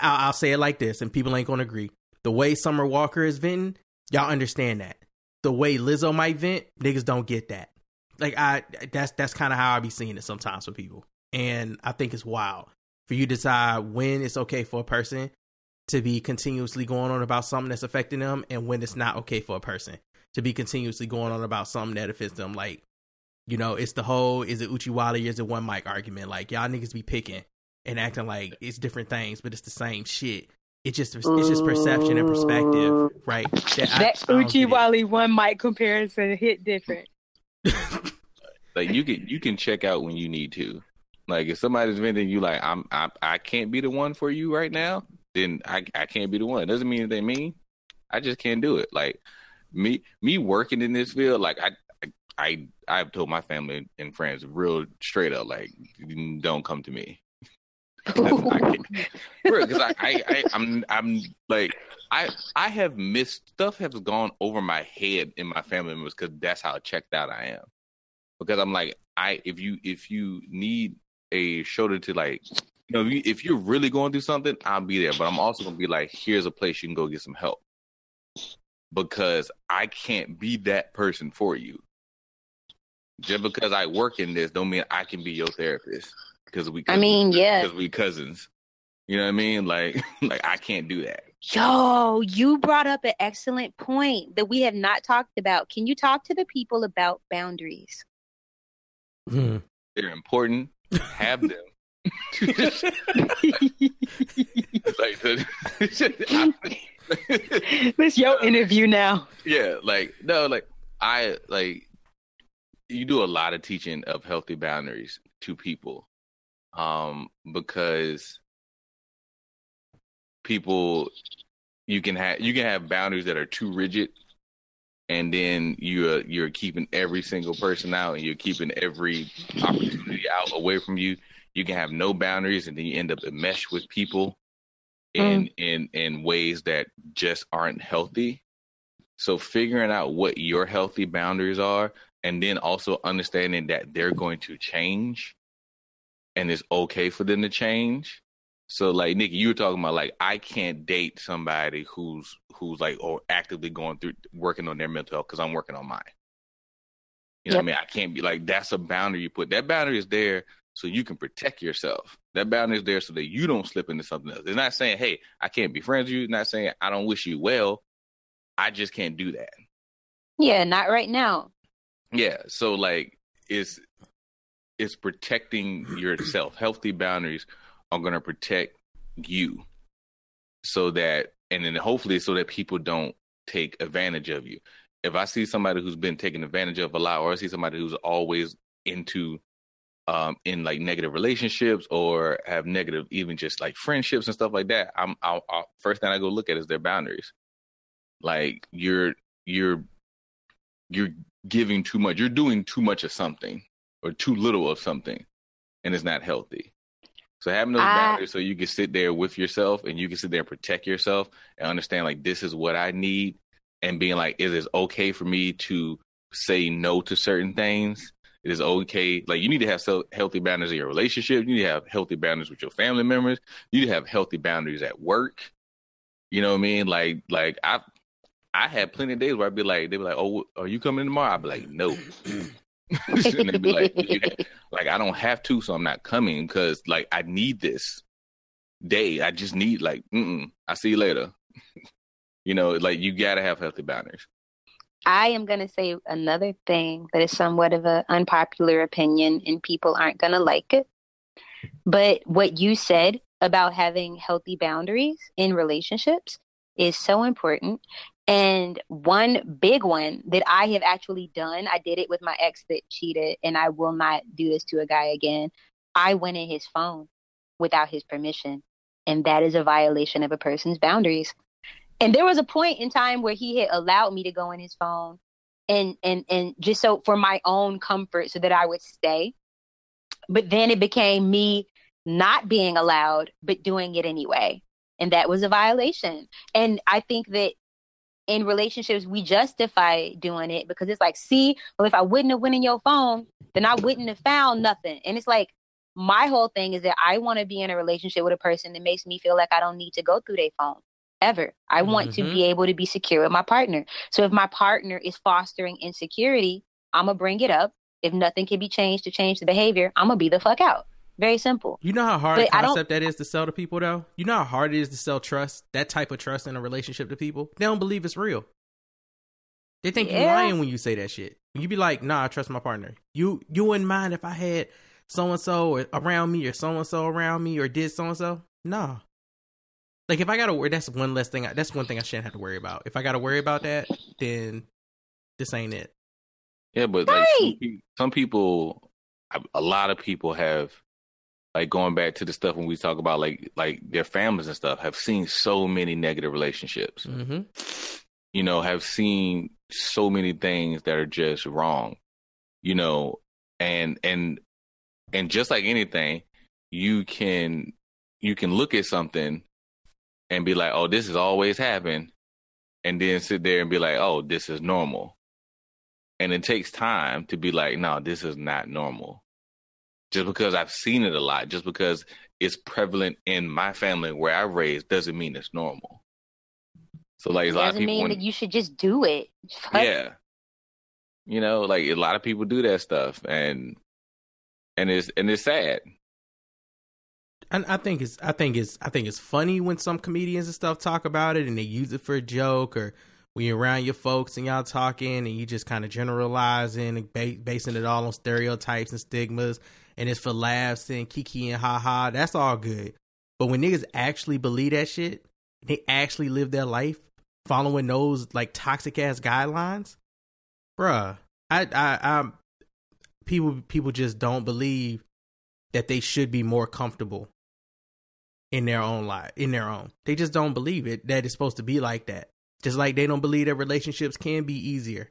I'll, I'll say it like this, and people ain't gonna agree. The way Summer Walker is venting, y'all understand that. The way Lizzo might vent, niggas don't get that. Like I, that's that's kind of how I be seeing it sometimes for people, and I think it's wild for you to decide when it's okay for a person to be continuously going on about something that's affecting them, and when it's not okay for a person to be continuously going on about something that affects them. Like you know, it's the whole is it Uchiwali or is it one mic argument? Like y'all niggas be picking and acting like it's different things, but it's the same shit. It's just it's just perception and perspective, right? That, that Uchiwali one mic comparison hit different. like you can you can check out when you need to. Like if somebody's venting you like I'm I I can't be the one for you right now, then I I can't be the one. It doesn't mean they mean. I just can't do it. Like me me working in this field, like I I I've told my family and friends real straight up, like, don't come to me. Because I, I, I, I'm, I'm like, I, I have missed stuff has gone over my head in my family members because that's how checked out I am. Because I'm like, I, if you, if you need a shoulder to like, you know, if, you, if you're really going through something, I'll be there. But I'm also gonna be like, here's a place you can go get some help because I can't be that person for you. Just because I work in this, don't mean I can be your therapist. Because we, I mean, yeah, because we cousins. You know what I mean? Like, like I can't do that. Yo, you brought up an excellent point that we have not talked about. Can you talk to the people about boundaries? Hmm. They're important. Have them. like the, this your interview now. Yeah, like no, like I like you do a lot of teaching of healthy boundaries to people um because people you can have you can have boundaries that are too rigid and then you're you're keeping every single person out and you're keeping every opportunity out away from you you can have no boundaries and then you end up enmeshed with people in mm. in in ways that just aren't healthy so figuring out what your healthy boundaries are and then also understanding that they're going to change and it's okay for them to change so like Nikki, you were talking about like I can't date somebody who's who's like or actively going through working on their mental health because I'm working on mine. You know yep. what I mean? I can't be like that's a boundary you put. That boundary is there so you can protect yourself. That boundary is there so that you don't slip into something else. It's not saying, hey, I can't be friends with you. It's not saying I don't wish you well. I just can't do that. Yeah, not right now. Yeah. So like it's it's protecting yourself. Healthy boundaries are going to protect you so that and then hopefully so that people don't take advantage of you if i see somebody who's been taken advantage of a lot or i see somebody who's always into um in like negative relationships or have negative even just like friendships and stuff like that i'm I'll, I'll, first thing i go look at is their boundaries like you're you're you're giving too much you're doing too much of something or too little of something and it's not healthy so having those I, boundaries so you can sit there with yourself and you can sit there and protect yourself and understand like this is what I need and being like, is it is okay for me to say no to certain things. It is okay. Like you need to have so healthy boundaries in your relationship. You need to have healthy boundaries with your family members. You need to have healthy boundaries at work. You know what I mean? Like, like I, I had plenty of days where I'd be like, they'd be like, "Oh, are you coming tomorrow?" I'd be like, "No." and be like, like I don't have to, so I'm not coming because like I need this day. I just need like, mm I see you later. you know, like you gotta have healthy boundaries. I am to say another thing that is somewhat of an unpopular opinion, and people aren't to like it. But what you said about having healthy boundaries in relationships is so important. And one big one that I have actually done, I did it with my ex that cheated, and I will not do this to a guy again. I went in his phone without his permission, and that is a violation of a person's boundaries. And there was a point in time where he had allowed me to go in his phone and and and just so for my own comfort so that I would stay. But then it became me not being allowed but doing it anyway. And that was a violation. And I think that in relationships we justify doing it because it's like see well if i wouldn't have went in your phone then i wouldn't have found nothing. And it's like my whole thing is that i want to be in a relationship with a person that makes me feel like i don't need to go through their phone ever. I want mm-hmm. to be able to be secure with my partner. So if my partner is fostering insecurity i'm gonna bring it up. If nothing can be changed to change the behavior i'm gonna be the fuck out very simple. You know how hard but a concept that is to sell to people, though. You know how hard it is to sell trust, that type of trust in a relationship to people. They don't believe it's real. They think yeah. you're lying when you say that shit. You be like, "Nah, I trust my partner." You you wouldn't mind if I had so and so around me, or so and so around me, or did so and so? Nah. Like if I gotta worry, that's one less thing. That's one thing I shouldn't have to worry about. If I gotta worry about that, then this ain't it. Yeah, but like some, some people, a lot of people have like going back to the stuff when we talk about like like their families and stuff have seen so many negative relationships mm-hmm. you know have seen so many things that are just wrong you know and and and just like anything you can you can look at something and be like oh this has always happened and then sit there and be like oh this is normal and it takes time to be like no this is not normal just because I've seen it a lot, just because it's prevalent in my family where I raised, doesn't mean it's normal. So like a lot of people mean when, that you should just do it. Yeah, you know, like a lot of people do that stuff, and and it's and it's sad. And I think it's I think it's I think it's funny when some comedians and stuff talk about it and they use it for a joke or when you're around your folks and y'all talking and you just kind of generalizing and ba- basing it all on stereotypes and stigmas and it's for laughs and kiki and haha, that's all good. But when niggas actually believe that shit, they actually live their life following those like toxic ass guidelines, bruh. I I I people people just don't believe that they should be more comfortable in their own life, in their own. They just don't believe it that it's supposed to be like that. Just like they don't believe that relationships can be easier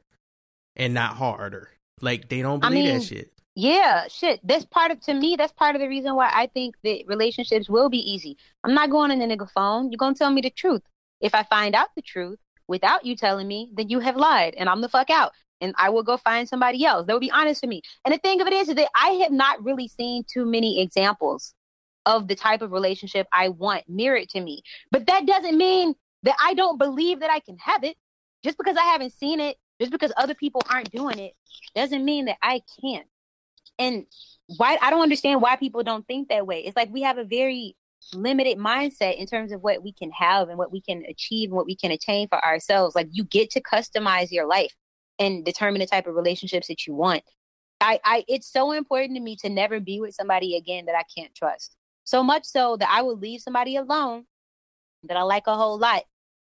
and not harder. Like they don't believe I mean, that shit. Yeah, shit. That's part of to me. That's part of the reason why I think that relationships will be easy. I'm not going on the nigga phone. You're gonna tell me the truth. If I find out the truth without you telling me, then you have lied, and I'm the fuck out, and I will go find somebody else. That will be honest with me. And the thing of it is, is that I have not really seen too many examples of the type of relationship I want mirrored to me. But that doesn't mean that I don't believe that I can have it. Just because I haven't seen it, just because other people aren't doing it, doesn't mean that I can't. And why I don't understand why people don't think that way. It's like we have a very limited mindset in terms of what we can have and what we can achieve and what we can attain for ourselves. Like you get to customize your life and determine the type of relationships that you want. I, I it's so important to me to never be with somebody again that I can't trust. So much so that I would leave somebody alone that I like a whole lot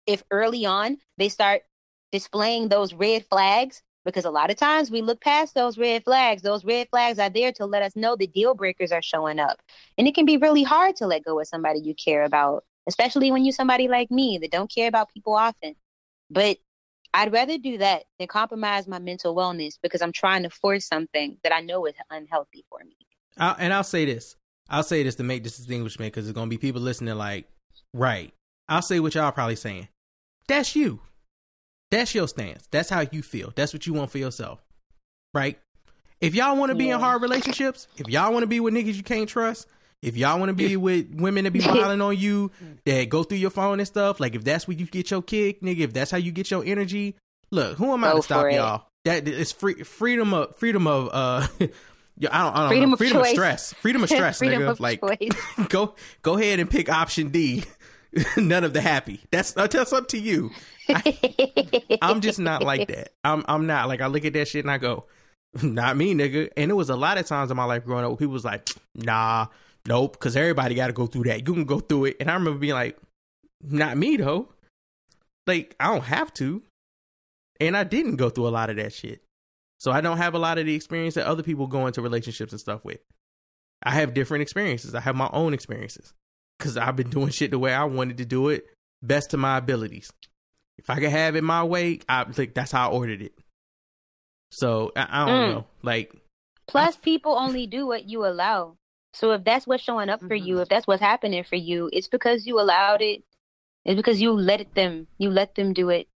if early on they start displaying those red flags because a lot of times we look past those red flags. Those red flags are there to let us know the deal breakers are showing up. And it can be really hard to let go of somebody you care about, especially when you're somebody like me that don't care about people often. But I'd rather do that than compromise my mental wellness because I'm trying to force something that I know is unhealthy for me. I'll, and I'll say this I'll say this to make this distinguishment because there's gonna be people listening like, right. I'll say what y'all probably saying. That's you. That's your stance. That's how you feel. That's what you want for yourself. Right? If y'all want to be yeah. in hard relationships, if y'all want to be with niggas you can't trust, if y'all want to be with women that be piling on you, that go through your phone and stuff, like if that's where you get your kick, nigga, if that's how you get your energy, look, who am I go to stop y'all? That is free freedom of freedom of uh Yeah, I don't, I don't freedom know. Of freedom choice. of stress. Freedom of stress, freedom nigga. Of like, go go ahead and pick option D. None of the happy. That's that's up to you. I, am just not like that. I'm I'm not like I look at that shit and I go, not me, nigga. And it was a lot of times in my life growing up where people was like, nah, nope, because everybody got to go through that. You can go through it. And I remember being like, not me though. Like I don't have to. And I didn't go through a lot of that shit. So I don't have a lot of the experience that other people go into relationships and stuff with. I have different experiences. I have my own experiences because I've been doing shit the way I wanted to do it, best to my abilities. If I could have it my way, I like that's how I ordered it. So I, I don't mm. know, like. Plus, I, people only do what you allow. So if that's what's showing up for mm-hmm. you, if that's what's happening for you, it's because you allowed it. It's because you let them. You let them do it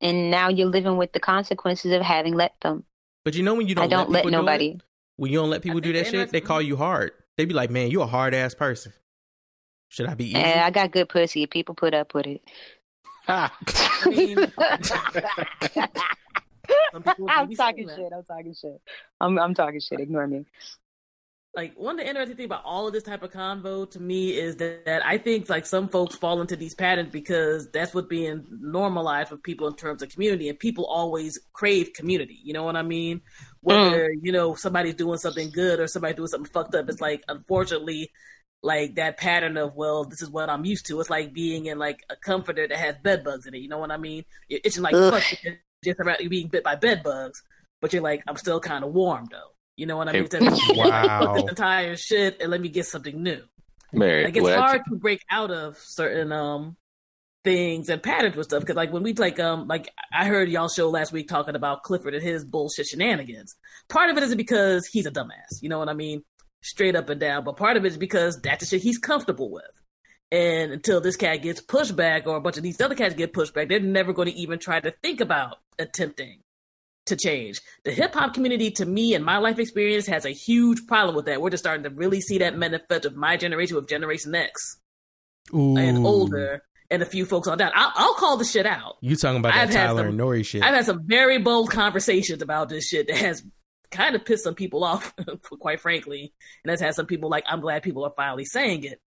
and now you're living with the consequences of having let them. But you know when you don't, I don't let, let nobody. Do it, when you don't let people do that shit, they call you hard. They be like, "Man, you a hard ass person." Should I be easy? I got good pussy. People put up with it. I mean, I'm talking shit. I'm talking shit. I'm I'm talking shit. Ignore me like one of the interesting things about all of this type of convo to me is that, that, I think like some folks fall into these patterns because that's what being normalized for people in terms of community, and people always crave community. You know what I mean? Whether mm. you know somebody's doing something good or somebody doing something fucked up, it's like unfortunately like that pattern of well, this is what I'm used to. It's like being in like a comforter that has bed bugs in it. You know what I mean? You're itching like fuck just about you being bit by bed bugs, but you're like I'm still kind of warm though. You know what I mean? wow. this entire shit and let me get something new. Mary, like it's hard to break out of certain um things and patterns with stuff because like when we like um like I heard y'all show last week talking about Clifford and his bullshit shenanigans. Part of it is because he's a dumbass. You know what I mean? Straight up and down. But part of it is because that's the shit he's comfortable with. And until this cat gets pushed back or a bunch of these other cats get pushed back, they're never going to even try to think about attempting to change. The hip hop community, to me and my life experience, has a huge problem with that. We're just starting to really see that manifest of my generation with Generation X Ooh. and older, and a few folks on down. I'll, I'll, call the shit out. You talking about I've that Tyler some, and Nori shit? I've had some very bold conversations about this shit that has kind of pissed some people off, quite frankly, and has had some people like, I'm glad people are finally saying it.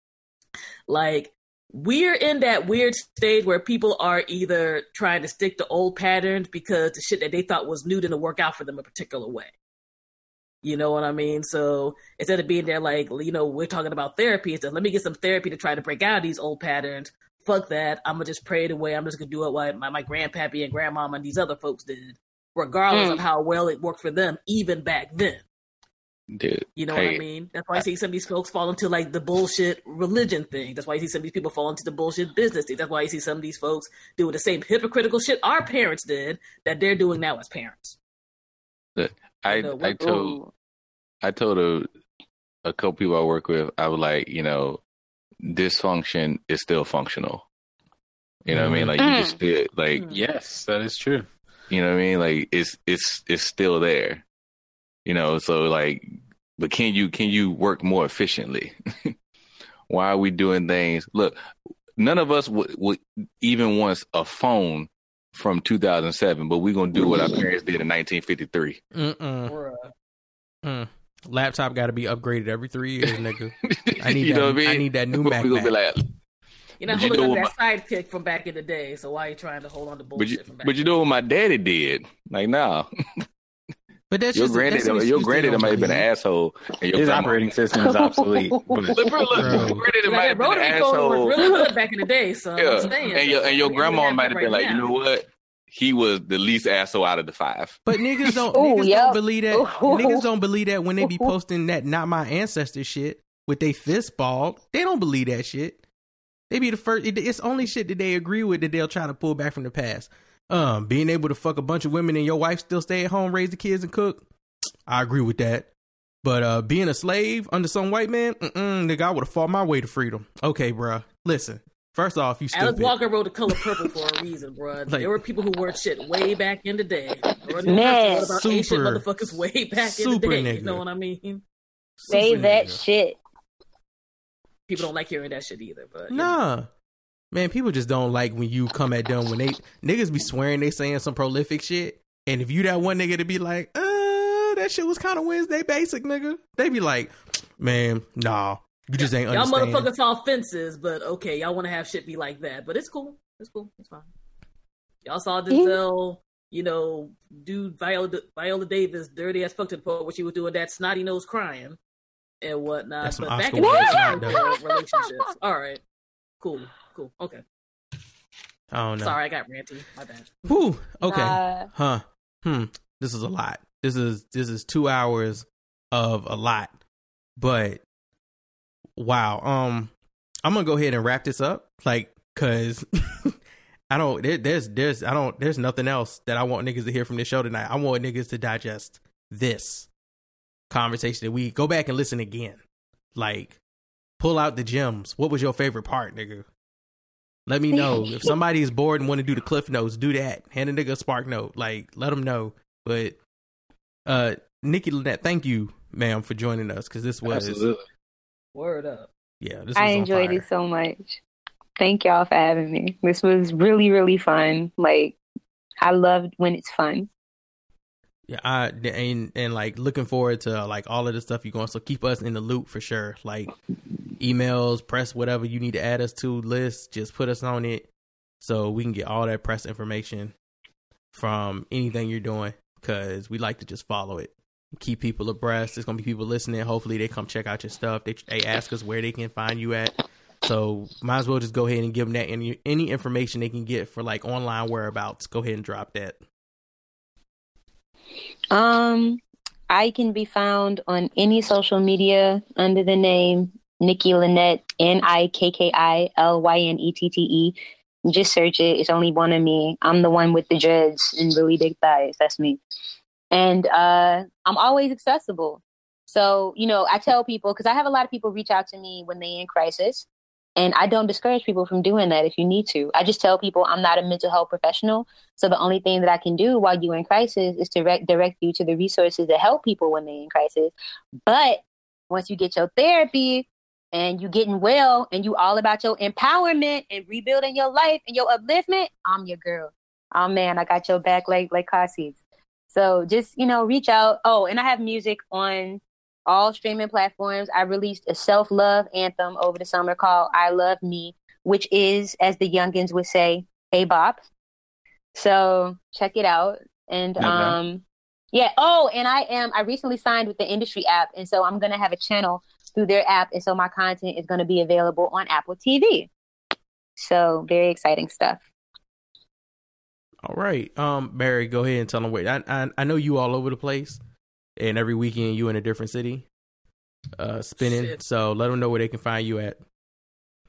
Like we're in that weird stage where people are either trying to stick to old patterns because the shit that they thought was new didn't work out for them a particular way. You know what I mean? So instead of being there like, you know, we're talking about therapy, it's let me get some therapy to try to break out of these old patterns. Fuck that. I'm gonna just pray it away. I'm just gonna do it what my, my grandpappy and grandmama and these other folks did, regardless mm. of how well it worked for them, even back then. Dude, you know hey, what I mean? That's why I see some of these folks fall into like the bullshit religion thing. That's why you see some of these people fall into the bullshit business thing. That's why you see some of these folks doing the same hypocritical shit our parents did that they're doing now as parents. I you know, I told I told a a couple people I work with, I was like, you know, dysfunction is still functional. You know what I mean? Like you just feel mm. like mm. yes, that is true. You know what I mean? Like it's it's it's still there. You know, so like, but can you can you work more efficiently? Why are we doing things? Look, none of us would, would even want a phone from 2007, but we're gonna do what our parents did in 1953. Mm. Laptop got to be upgraded every three years, nigga. I need you that. Know what I, mean? I need that new Mac. Be like, you're not holding you know on that my... sidekick from back in the day, so why are you trying to hold on to bullshit? But you, but you know what my daddy did? Like, now. Nah. But that's your just, granddad. That's your granddad might have been an asshole. And your His operating system is obsolete. But look, look, granddad might have been an asshole. Really good back in the day, so yeah. and your and your grandma might have been like, you know what? He was the least asshole out of the five. But niggas don't Ooh, niggas yep. don't believe that. Ooh. Niggas don't believe that when they be posting that not my ancestor shit with they fist ball. They don't believe that shit. They be the first. It's only shit that they agree with that they'll try to pull back from the past. Um, being able to fuck a bunch of women and your wife still stay at home, raise the kids, and cook. I agree with that. But uh, being a slave under some white man, nigga, I would have fought my way to freedom. Okay, bruh. Listen, first off, you stupid. Alice Walker wrote the color purple for a reason, bruh. Like, there were people who wore shit way back in the day. Man, about super, motherfuckers way back in the day. Nigga. You know what I mean? Say that nigga. shit. People don't like hearing that shit either, but nah. Know. Man, people just don't like when you come at them when they niggas be swearing they saying some prolific shit. And if you that one nigga to be like, uh, that shit was kind of Wednesday basic, nigga. They be like, man, nah, you just ain't y'all understand. motherfuckers saw fences, but okay, y'all want to have shit be like that, but it's cool. It's cool. It's fine. Y'all saw Denzel, you know, dude Viola, Viola Davis, dirty ass fucked to the point where she was doing that snotty nose crying and whatnot. That's but back in the relationships. All right, cool cool. Okay. Oh no. Sorry, I got ranty. My bad. Whew. Okay. Uh, huh. Hmm. This is a lot. This is this is two hours of a lot. But wow. Um I'm gonna go ahead and wrap this up. Like, cause I don't there, there's there's I don't there's nothing else that I want niggas to hear from this show tonight. I want niggas to digest this conversation that we go back and listen again. Like, pull out the gems. What was your favorite part, nigga? Let me know if somebody is bored and want to do the cliff notes. Do that. Hand a nigga a spark note. Like let them know. But uh, Nikki Lynette, thank you, ma'am, for joining us because this was Absolutely. word up. Yeah, I enjoyed it so much. Thank y'all for having me. This was really really fun. Like I loved when it's fun. Yeah, I and and like looking forward to like all of the stuff you're going. So keep us in the loop for sure. Like emails, press, whatever you need to add us to list, just put us on it so we can get all that press information from anything you're doing because we like to just follow it. Keep people abreast. There's gonna be people listening. Hopefully, they come check out your stuff. They they ask us where they can find you at. So might as well just go ahead and give them that any any information they can get for like online whereabouts. Go ahead and drop that. Um, I can be found on any social media under the name Nikki Lynette, N I K K I L Y N E T T E. Just search it. It's only one of me. I'm the one with the dreads and really big thighs. That's me. And uh, I'm always accessible. So, you know, I tell people, because I have a lot of people reach out to me when they're in crisis. And I don't discourage people from doing that if you need to. I just tell people I'm not a mental health professional. So the only thing that I can do while you're in crisis is to direct, direct you to the resources that help people when they're in crisis. But once you get your therapy and you getting well and you all about your empowerment and rebuilding your life and your upliftment, I'm your girl. Oh man, I got your back like like car seats. So just, you know, reach out. Oh, and I have music on all streaming platforms. I released a self love anthem over the summer called I Love Me, which is, as the youngins would say, a bop. So check it out. And um yeah, oh, and I am I recently signed with the industry app and so I'm gonna have a channel through their app and so my content is gonna be available on Apple TV. So very exciting stuff. All right. Um Barry, go ahead and tell them wait. I, I I know you all over the place. And every weekend you in a different city, uh, spinning. Shit. So let them know where they can find you at.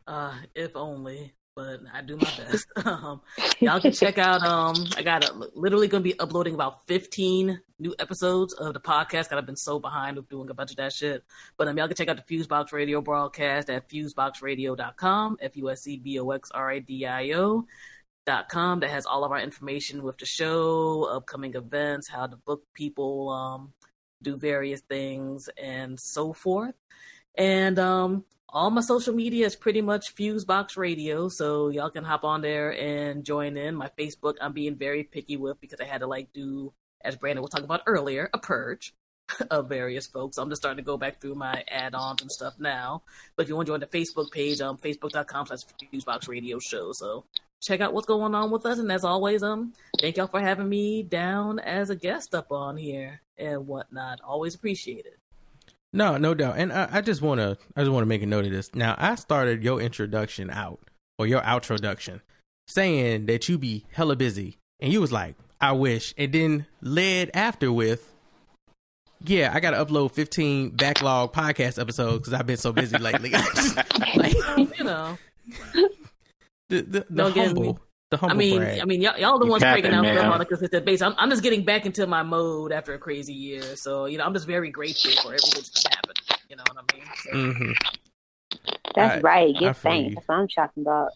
Uh, if only but I do my best. um, y'all can check out. Um, I got a, literally going to be uploading about 15 new episodes of the podcast. Cause I've been so behind with doing a bunch of that shit. But um, y'all can check out the Fusebox Radio broadcast at fuseboxradio.com, F U S C B O X R A D I O. Dot com that has all of our information with the show, upcoming events, how to book people, um, do various things, and so forth. And um, all my social media is pretty much Fusebox Radio, so y'all can hop on there and join in. My Facebook, I'm being very picky with because I had to like do, as Brandon was talking about earlier, a purge of various folks. I'm just starting to go back through my add-ons and stuff now. But if you want to join the Facebook page, um, facebook.com slash Fusebox Radio Show. So check out what's going on with us. And as always, um, thank y'all for having me down as a guest up on here and whatnot. Always appreciate it. No, no doubt. And I, I just want to, I just want to make a note of this. Now, I started your introduction out or your outroduction saying that you be hella busy, and you was like, "I wish," and then led after with, "Yeah, I got to upload 15 backlog podcast episodes because I've been so busy lately." like, you know, the the, the humble. The humble I mean, brag. I mean, y'all, y'all the ones breaking out stuff on a consistent basis. I'm, I'm just getting back into my mode after a crazy year, so you know, I'm just very grateful for everything that's happened. You know what I mean? So. Mm-hmm. That's I, right. Give thanks. That's what I'm talking about.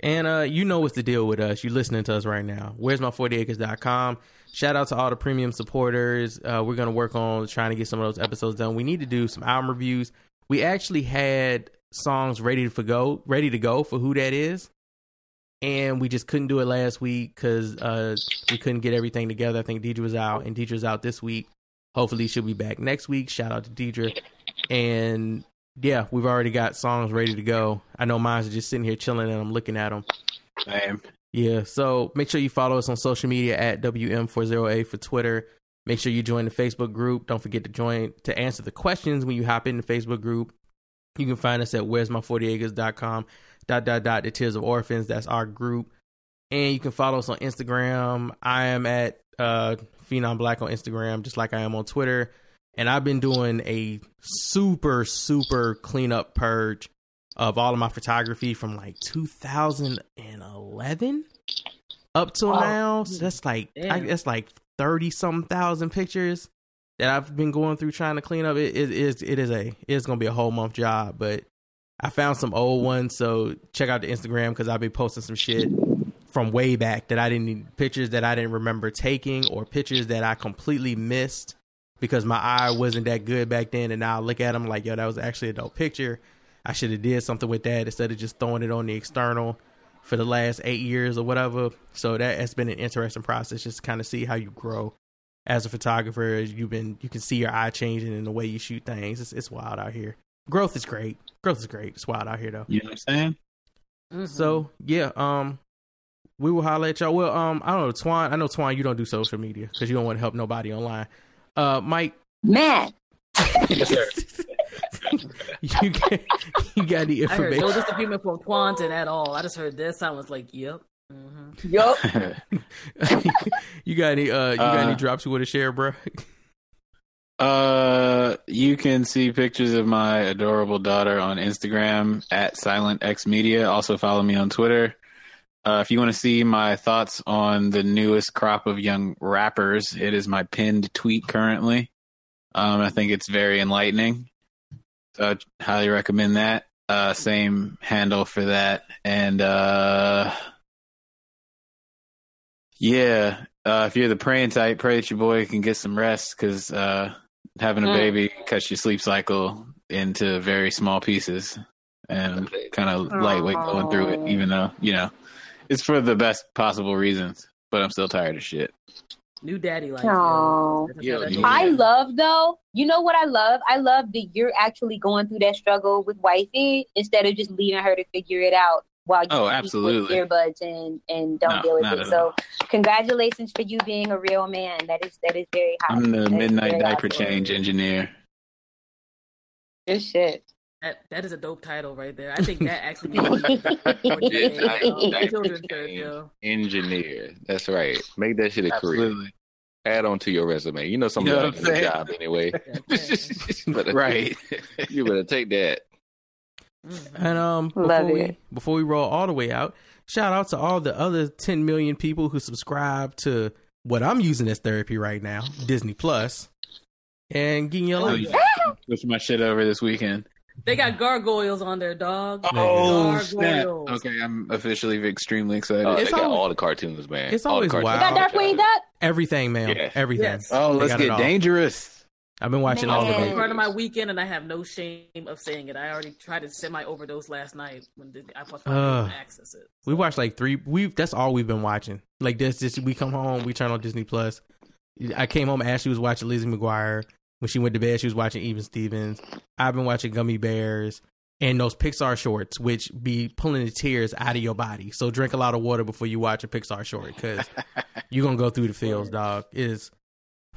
And uh, you know what's the deal with us. You're listening to us right now. Where's my 40acres.com. Shout out to all the premium supporters. Uh, we're going to work on trying to get some of those episodes done. We need to do some album reviews. We actually had songs ready to go, ready to go for who that is and we just couldn't do it last week because uh, we couldn't get everything together. I think Deidre was out, and Deidre's out this week. Hopefully, she'll be back next week. Shout out to Deidre. And yeah, we've already got songs ready to go. I know mine's just sitting here chilling, and I'm looking at them. Same. Yeah, so make sure you follow us on social media at WM40A for Twitter. Make sure you join the Facebook group. Don't forget to join to answer the questions when you hop in the Facebook group. You can find us at where's my 40acres.com dot dot dot the Tears of Orphans. That's our group. And you can follow us on Instagram. I am at uh Phenom Black on Instagram, just like I am on Twitter. And I've been doing a super, super cleanup purge of all of my photography from like 2011 up till oh, now. So that's like I, that's like thirty some thousand pictures that I've been going through trying to clean up. It, it is it is a it's gonna be a whole month job, but I found some old ones, so check out the Instagram because I'll be posting some shit from way back that I didn't need pictures that I didn't remember taking or pictures that I completely missed because my eye wasn't that good back then. And now I look at them like, yo, that was actually a dope picture. I should have did something with that instead of just throwing it on the external for the last eight years or whatever. So that has been an interesting process, just to kind of see how you grow as a photographer. You've been, you can see your eye changing in the way you shoot things. It's, it's wild out here growth is great. Growth is great. It's wild out here though. You know what I'm saying? Mm-hmm. So yeah, um, we will holler at y'all. Well, um, I don't know, Twan. I know Twan. You don't do social media because you don't want to help nobody online. Uh, Mike. Matt. yes, sir. you got you got the information. I heard no disagreement from Quantum at all. I just heard this. I was like, yep. Mm-hmm. Yep. you got any? Uh, you got uh, any drops you want to share, bro? Uh, you can see pictures of my adorable daughter on Instagram at Silent X Media. Also follow me on Twitter. Uh, if you want to see my thoughts on the newest crop of young rappers, it is my pinned tweet currently. Um, I think it's very enlightening. So I highly recommend that. Uh, same handle for that. And uh, yeah, uh, if you're the praying type, pray that your boy can get some rest because uh, having a mm. baby cuts your sleep cycle into very small pieces and kind of lightweight going through it, even though, you know, it's for the best possible reasons, but I'm still tired of shit. New daddy life. Yeah, I love though. You know what I love? I love that you're actually going through that struggle with wifey instead of just leaving her to figure it out while you oh, absolutely. earbuds and and don't no, deal with it. So, congratulations for you being a real man. That is that is very high. I'm the that midnight diaper change engineer. Good shit. That that is a dope title right there. I think that actually children's Engineer. That's right. Make that shit a career. add on to your resume. You know some you know of the job anyway. better, right. you better take that. And um, before we before we roll all the way out, shout out to all the other 10 million people who subscribe to what I'm using as therapy right now, Disney Plus, and getting your life. Switch my shit over this weekend. They got gargoyles on their dog. Oh, snap. Okay, I'm officially extremely excited. Oh, they got all the cartoons, man. It's always wild. Got Darkwing Duck? Everything, man. Yes. Everything. Yes. Oh, let's get dangerous. I've been watching Man. all of it. Part of my weekend, and I have no shame of saying it. I already tried to semi overdose last night when I watched uh, access it. So. We watched like three. We that's all we've been watching. Like this, this we come home, we turn on Disney Plus. I came home. Ashley was watching Lizzie McGuire. When she went to bed, she was watching Even Stevens. I've been watching Gummi Bears and those Pixar shorts, which be pulling the tears out of your body. So drink a lot of water before you watch a Pixar short because you're gonna go through the fields, dog. Is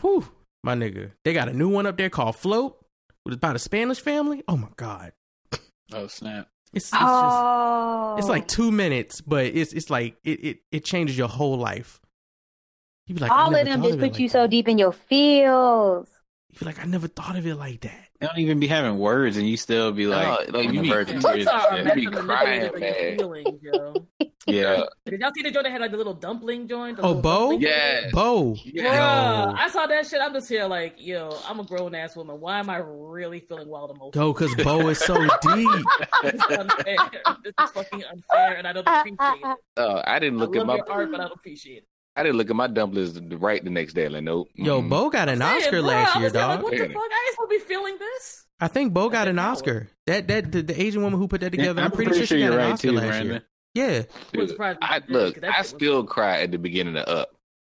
whew, my nigga. They got a new one up there called Float, with about a Spanish family. Oh my god. Oh snap. It's, it's oh. just it's like two minutes, but it's it's like it it, it changes your whole life. You be like, all of them just put like you that. so deep in your feels. You be like, I never thought of it like that. They don't even be having words, and you still be like, no, like you be, you be crying, man. Feelings, yeah. Did y'all see the joint that had like the little dumpling joint? Oh, Bao. Yeah. Bao. Yeah. I saw that shit. I'm just here like, yo, I'm a grown ass woman. Why am I really feeling wild emotions? Go, because Bao is so deep. this is unfair. This is fucking unfair, and I don't appreciate it. Oh, I didn't look I at my art, but I don't appreciate it. I didn't look at my dumplings the right the next day. Like, nope. Yo, mm-hmm. Bao got an Oscar last year, dog. Like, what the fuck? I ain't supposed to be feeling this. I think Bao got an Oscar. That that the, the, Asian woman who put that together. Yeah, I'm, pretty, pretty, sure she got an right Oscar too, last Brandon. year. Yeah. Dude, I, look, I still cry at the beginning of Up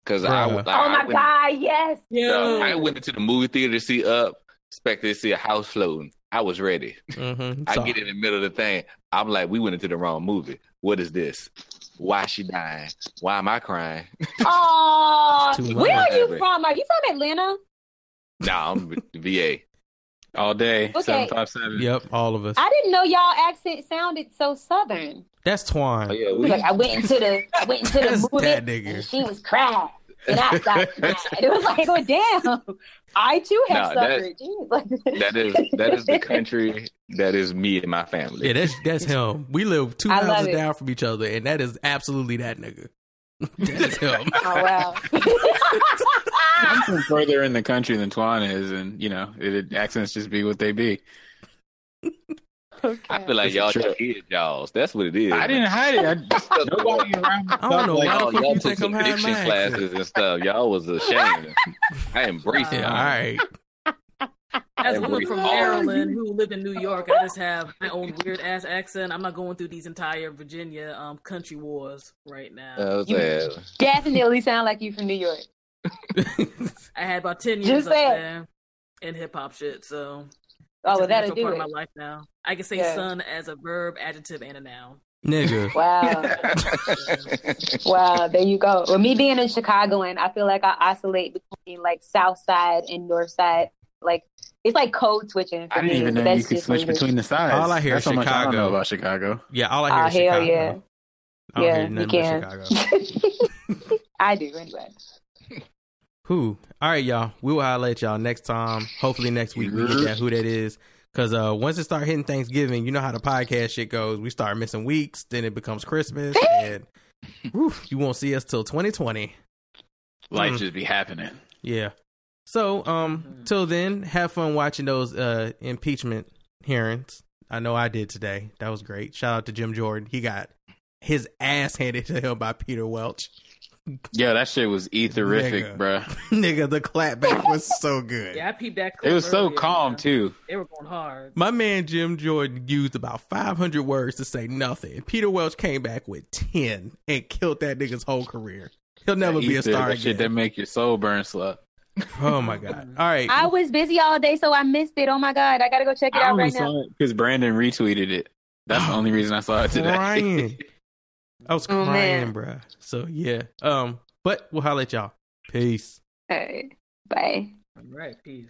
because I. Like, oh my went, god! Yes. Yeah. I went into the movie theater to see Up, expected to see a house floating. I was ready. Mm-hmm. I get in the middle of the thing. I'm like, we went into the wrong movie. What is this? Why she dying? Why am I crying? Oh, where are you from? Are you from Atlanta? Nah, I'm VA. All day. Okay. Seven five seven. Yep, all of us. I didn't know y'all accent sounded so southern. That's Twan. Oh, yeah, we... Like I went into the I went into the movie that nigga. and she was crying. And I stopped It was like, oh damn. I too have no, suffered. that is that is the country that is me and my family. Yeah, that's that's him. We live two houses down from each other, and that is absolutely that nigga. that is him. Oh wow. I'm from further in the country than Twan is, and you know, it, accents just be what they be. Okay. I feel like y'all just hid y'all's. That's what it is. I didn't hide it. I, nobody around. I don't know like, y'all, y'all took some diction classes and stuff. Y'all was ashamed. I embrace it. All right. As a woman from Maryland who lived in New York, I just have my own weird ass accent. I'm not going through these entire Virginia um, country wars right now. You definitely sound like you from New York. I had about ten years just up there in hip hop shit, so Oh, well, that'll do part it. of my life now. I can say yeah. son as a verb, adjective, and a noun. Nigga. Wow. wow, there you go. Well, me being in Chicago and I feel like I oscillate between like South Side and North Side. Like it's like code switching. I didn't me. even know you could switch between the sides. All I hear That's is Chicago. I don't know about Chicago. Yeah, all I hear oh, is Chicago. Yeah, yeah, you can. I do anyway. Who? All right, y'all. We will highlight y'all next time. Hopefully next week we get who that is. Cause uh, once it start hitting Thanksgiving, you know how the podcast shit goes. We start missing weeks, then it becomes Christmas, and whew, you won't see us till 2020. Life mm. just be happening. Yeah. So, um, till then, have fun watching those uh impeachment hearings. I know I did today. That was great. Shout out to Jim Jordan. He got his ass handed to him by Peter Welch. Yeah, that shit was etherific, bro. Nigga, the clapback was so good. Yeah, I peeped that. It was so calm man. too. They were going hard. My man Jim Jordan used about 500 words to say nothing. Peter Welch came back with 10 and killed that nigga's whole career. He'll never be a star again. Shit that make your soul burn slow. Oh my god! All right, I was busy all day, so I missed it. Oh my god, I gotta go check it I out right now. Because Brandon retweeted it. That's the oh, only reason I saw it today. Ryan. I was oh, crying, bro. So yeah. Um, but we'll holler at y'all. Peace. All right. Bye. All right. Peace.